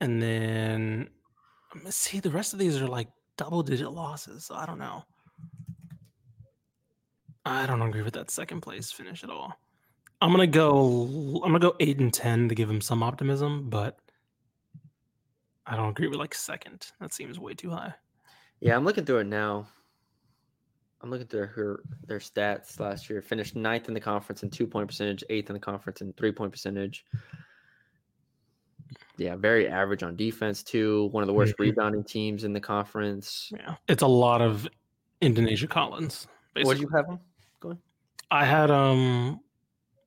and then see the rest of these are like double digit losses. So I don't know. I don't agree with that second place finish at all. I'm gonna go. I'm gonna go eight and ten to give him some optimism, but I don't agree with like second. That seems way too high. Yeah, I'm looking through it now. I'm looking through her their stats last year. Finished ninth in the conference in two point percentage, eighth in the conference in three point percentage. Yeah, very average on defense too. One of the worst Mhm. rebounding teams in the conference. Yeah, it's a lot of Indonesia Collins. What Basically. did you have? I had um,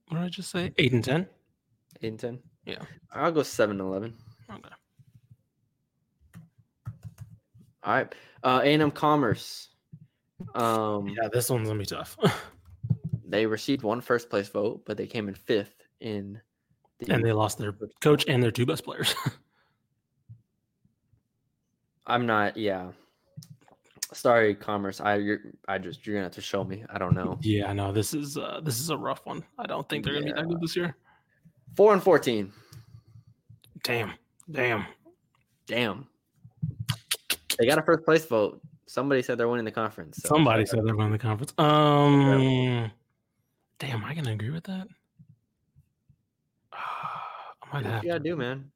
what did I just say? Eight and ten. Eight and ten. Yeah. I'll go seven and eleven. Okay. All right. Uh A&M Commerce. Um Yeah, this one's gonna be tough. they received one first place vote, but they came in fifth in The- and they lost their coach and their two best players. I'm not. Yeah. Sorry, Commerce. I you're, I just you're gonna have to show me. I don't know. yeah, I know this is uh, this is a rough one. I don't think they're gonna be that good this year. Four and fourteen. Damn, damn. Damn. They got a first place vote. Somebody said they're winning the conference. so- Somebody said they're winning the conference. Um, damn, I can agree with that. I might Do what have you gotta to. do, man.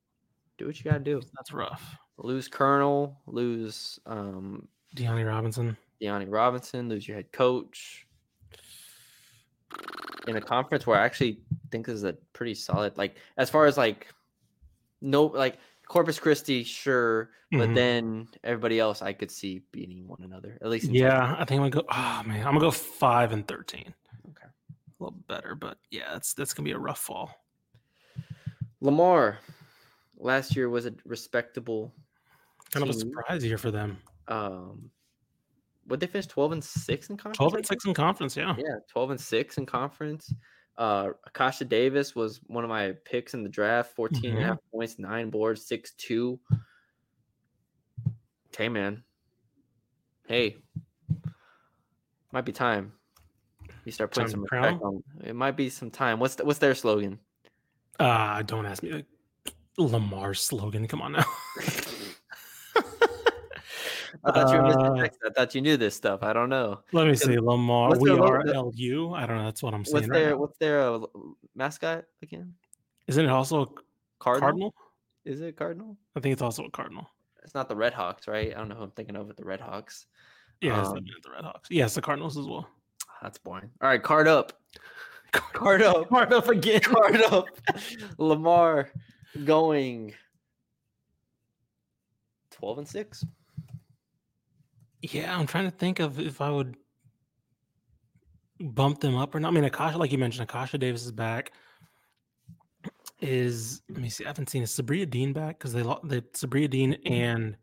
Do what you gotta do. That's rough. Lose Colonel, lose um Deanne Robinson. Deani Robinson, lose your head coach. In a conference where I actually think this is a pretty solid, like as far as like no like Corpus Christi, sure, but Mhm. then everybody else I could see beating one another. At least Yeah, I think I'm gonna go. Oh man, I'm gonna go five and thirteen. Okay. a little better, but yeah, that's that's gonna be a rough fall. Lamar last year was a respectable Kind of a surprise year for them. Um, would they finish twelve and six in conference? Twelve I and think? six in conference. Yeah, Yeah, twelve and six in conference. Uh, Akasha Davis was one of my picks in the draft. 14 and a half points, nine boards, six two. Okay, man. Hey, might be time. You start putting Time some respect on. It might be some time. What's the, what's their slogan? Uh, don't ask me. Lamar's slogan. Come on now. I thought you were missing Uh. I thought you knew this stuff. I don't know. Let me see. Lamar. what's We are LU. I don't know. That's what I'm saying. Right their now. what's their uh, mascot again? Isn't it also a Cardinal? cardinal? Is it Cardinal? I think it's also a cardinal. It's not the Red Hawks, right? I don't know who I'm thinking of with the Red Hawks. Yeah, Um, the, the Red Hawks. Yes, the Cardinals as well. That's boring. All right, card up. Card up. Card up again. Card up. Lamar going 12 and 6. Yeah, I'm trying to think of if I would bump them up or not. I mean, Akasha, like you mentioned, Akasha Davis is back. Is let me see. I haven't seen is Sabria Dean back because they lost. The Sabria Dean and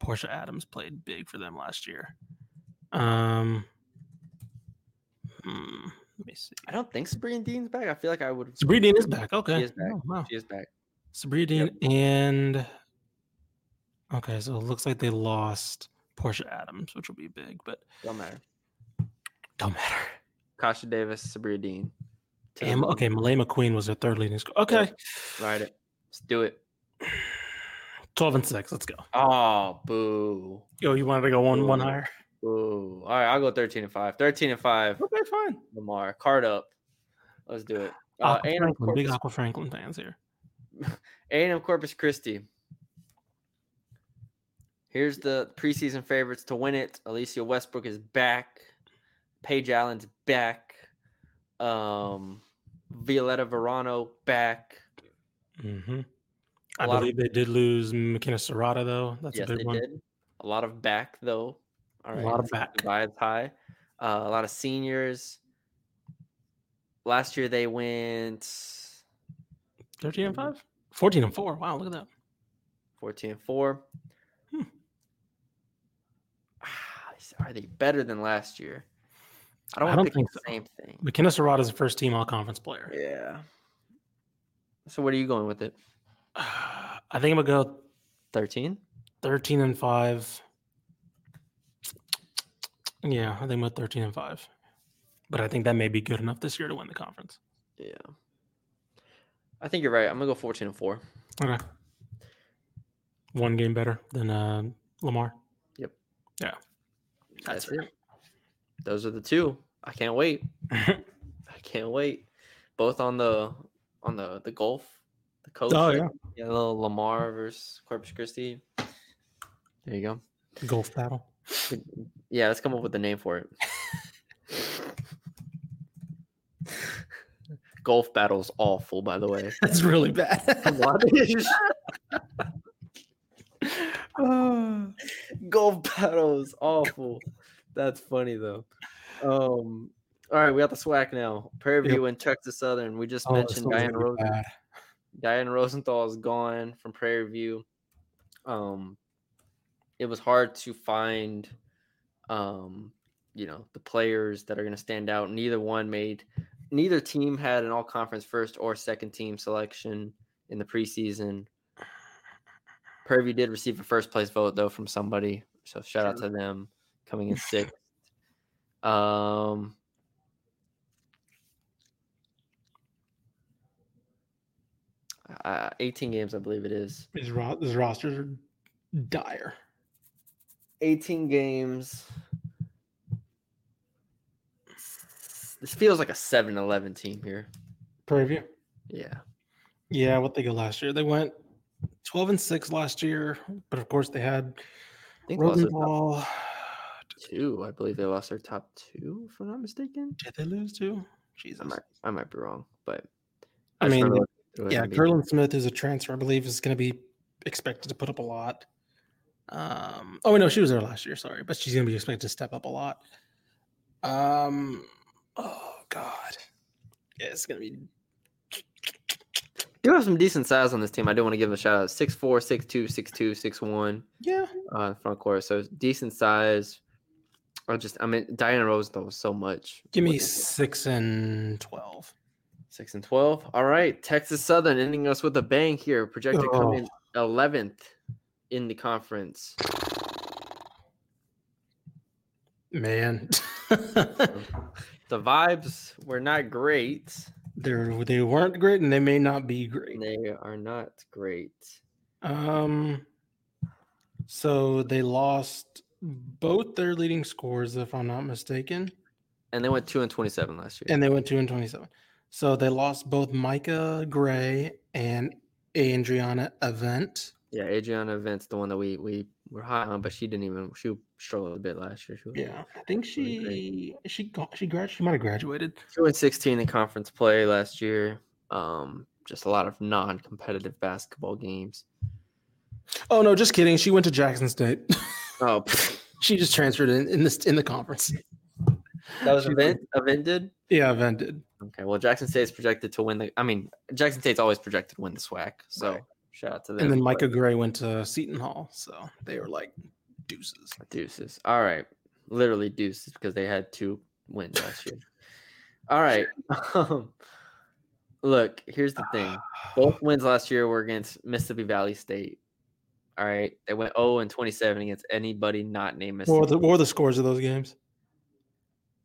Portia Adams played big for them last year. Um, hmm, let me see. I don't think Sabrina Dean's back. I feel like I would. Sabria Dean is back. Okay, she is back. Oh, wow. She is back. Sabria Dean and okay, so it looks like they lost Portia Adams, which will be big, but Don't matter. don't matter. Kasha Davis, Sabrina Dean. To the And, moon. okay, Malay McQueen was their third leading scorer. Okay, Ride it. Let's do it. twelve and six. Let's go. Oh, boo. Yo, you wanted to go one one higher? Boo. All right, I'll go 13 and 5. 13 and 5. Okay, fine. Lamar. Card up. Let's do it. Uh, Aqua A&M big Aqua Franklin fans here. A&M Corpus Christi. Here's the preseason favorites to win it. Alicia Westbrook is back. Paige Allen's back. Um, Violetta Verano back. Mm-hmm. I lot of- believe they did lose McKenna Serrata though. That's yes, a they big one. did. A lot of back though. All A lot of back. Vibes high. Uh, a lot of seniors. Last year they went Thirteen and five. 14 and four. Wow, look at that. 14 and 4. Hmm. Ah, is- Are they better than last year? I don't I don't think the same thing. McKenna Serrata is the first team all conference player. Yeah. So what are you going with it? I think I'm gonna go 13? 13 and 5. Yeah, I think I'm at 13 and 5. But I think that may be good enough this year to win the conference. Yeah. I think you're right. I'm going to go 14 and 4. Okay. One game better than uh, Lamar. Yep. Yeah. That's fair. it. Those are the two. I can't wait. I can't wait. Both on the on the the Gulf, the coast. Oh, yeah. yeah. Little Lamar versus Corpus Christi. There you go. Golf battle. Yeah, let's come up with a name for it. Golf battle's awful, by the way. That's really bad. Golf battle's awful. That's funny though. Um. All right, we got the SWAC now. Prairie View and Texas Southern. We just Oh, mentioned Diane gonna be Rosen. bad. Diane Rosenthal is gone from Prairie View. Um, it was hard to find, um, you know, the players that are going to stand out. Neither one made neither team had an all conference first or second team selection in the preseason. Prairie View did receive a first place vote though from somebody, so shout out to them coming in sixth. Um, uh, 18 games, I believe it is. These, ro- these rosters are dire. 18 games. This feels like a 7 11 team here. Prairie View? Yeah. Yeah, what they go last year? They went 12 and 6 last year, but of course they had I think they lost their top Rosenthal. Two. I believe they lost their top two, if I'm not mistaken. Did they lose two? Jesus. I might, I might be wrong, but I just mean, remember looking through it Yeah, Curlin Smith is a transfer, I believe, is going to be expected to put up a lot. Um, oh no, she was there last year. Sorry, but she's going to be expected to step up a lot. Um, oh god, yeah, it's going to be. do have some decent size on this team. I do want to give them a shout out. 6'4, 6'2, 6'2, 6'1 Yeah, uh, front court. So decent size. I just, I mean, Diana Rose though so much. give me six and twelve. Six and twelve. All right, Texas Southern ending us with a bang here. Projected Oh. in eleventh in the conference. Man, The vibes were not great. they they weren't great, and they may not be great. They are not great. Um, so they lost both their leading scores, if I'm not mistaken. And they went two and twenty-seven last year. and they went two and twenty-seven. So they lost both Micah Gray and Adriana Event. yeah, Adriana Vince, the one that we we were high on, but she didn't even she struggled a bit last year. She Yeah, I think Really she she got she grad she might have graduated. two and sixteen in conference play last year. Um, just a lot of non-competitive basketball games. Oh no, just kidding. She went to Jackson State. Oh, she just transferred in in this in the conference. that was She's event. Event did. Yeah, Event did. Okay, well, Jackson State's projected to win the. I mean, Jackson State's always projected to win the SWAC. So Right. shout out to them. And then Micah Gray went to Seton Hall, so they were like deuces. deuces. All right, literally deuces because they had two wins last year. All right. Um, look, here's the thing. Both wins last year were against Mississippi Valley State. All right, they went 0 and 27 against anybody not named What Mississippi. were the, what were the scores of those games?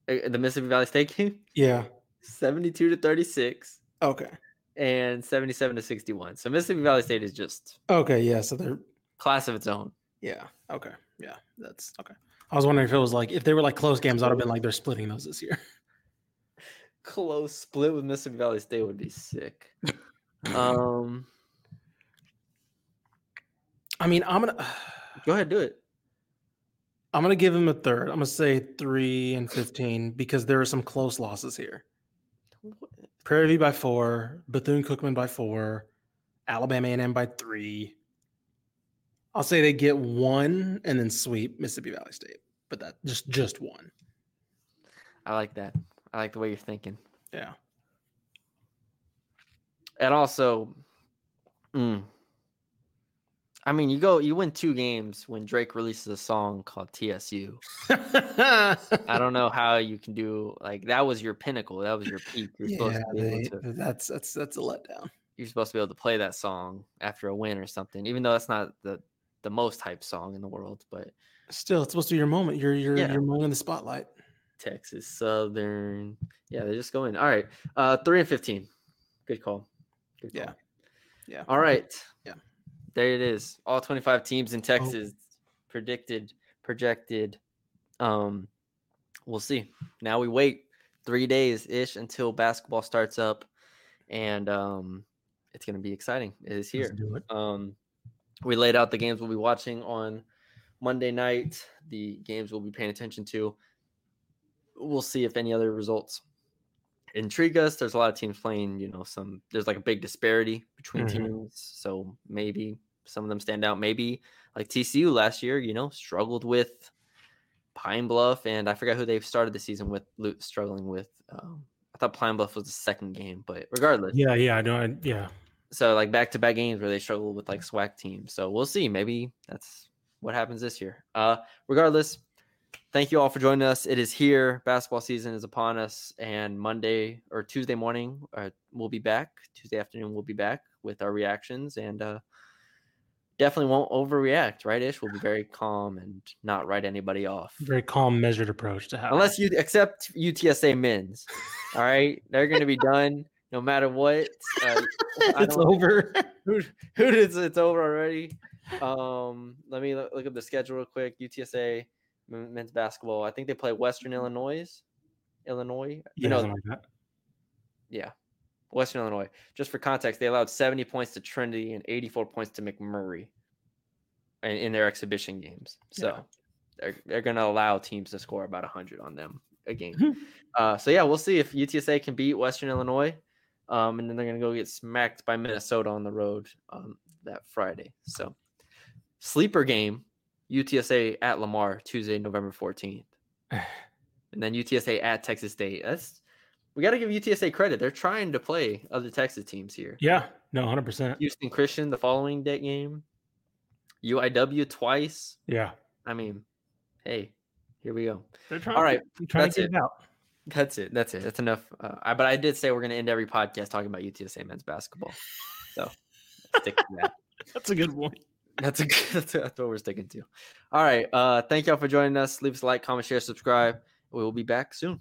Uh, the Mississippi Valley State game, Yeah. 72 to 36 Okay. and 77 to 61. So Mississippi Valley State is just Okay. Yeah. So they're class of its own. yeah. Okay. Yeah. That's okay. I was wondering if it was like if they were like close games, I'd have been like they're splitting those this year. Close split with Mississippi Valley State would be sick. Um, I mean, I'm gonna go ahead, do it. I'm gonna give him a third. I'm gonna say three and fifteen because there are some close losses here. Prairie View by four, Bethune Cookman by four, Alabama A&M by three. I'll say they get one and then sweep Mississippi Valley State, but that just just one. I like that. I like the way you're thinking. Yeah. And also, mm, I mean, you go, you win two games when Drake releases a song called TSU. I don't know how you can do like that. Was your pinnacle? That was your peak. You're supposed yeah, to be able they- to. that's that's that's a letdown. You're supposed to be able to play that song after a win or something, even though that's not the the most hype song in the world. But Still, it's supposed to be your moment. You're you're Yeah. you're moment in the spotlight. Texas Southern, yeah, they're just going. All right, uh, three and fifteen. Good call. Good Yeah. Yeah. All right. Yeah. There it is. All 25 teams in Texas predicted, projected. Um, we'll see. Now we wait three days ish until basketball starts up, and um, it's gonna be exciting. It is here. it. Um, we laid out the games we'll be watching on Monday night. The games we'll be paying attention to. We'll see if any other results intrigue us. There's a lot of teams playing, you know, some there's like a big disparity between Mhm. teams. So maybe some of them stand out. Maybe like TCU last year, you know, struggled with Pine Bluff, and I forgot who they've started the season with struggling with. Um, I thought Pine Bluff was the second game, but regardless, Yeah, yeah, I know. I, yeah. so like back to back games where they struggle with like SWAC teams. So we'll see. Maybe that's what happens this year. Uh regardless, thank you all for joining us. It is here. Basketball season is upon us, and Monday or Tuesday morning, uh, we'll be back. Tuesday afternoon, we'll be back with our reactions, and uh, definitely won't overreact. Right, Ish? We'll be very calm and not write anybody off, Very calm, measured approach to how. unless you accept UTSA men's. all right, they're going to be done no matter what. Uh, it's over. who who did it's over already? Um, let me look, look up the schedule real quick. UTSA men's basketball. I think they play Western Illinois. Illinois, you Yeah, know, like yeah, Western Illinois. Just for context, they allowed 70 points to Trinity and 84 points to McMurry in, in their exhibition games. So Yeah. they're they're gonna allow teams to score about 100 on them a game. Hmm. uh, so yeah, we'll see if UTSA can beat Western Illinois. Um, and then they're gonna go get smacked by Minnesota on the road um, that Friday. So sleeper game, UTSA at Lamar Tuesday, November 14th, and then UTSA at Texas State. That's we got to give UTSA credit. They're trying to play other Texas teams here. Yeah, no, hundred percent. Houston Christian the following day game, UIW twice. Yeah, I mean, hey, here we go. they're trying. All right, to, trying that's to get it out. That's it. That's it. That's enough. Uh, I, but I did say we're going to end every podcast talking about UTSA men's basketball. So stick to that. That's a good point. That's a, that's, that's what we're sticking to. All right. Uh, thank y'all for joining us. Leave us a like, comment, share, subscribe. We will be back soon.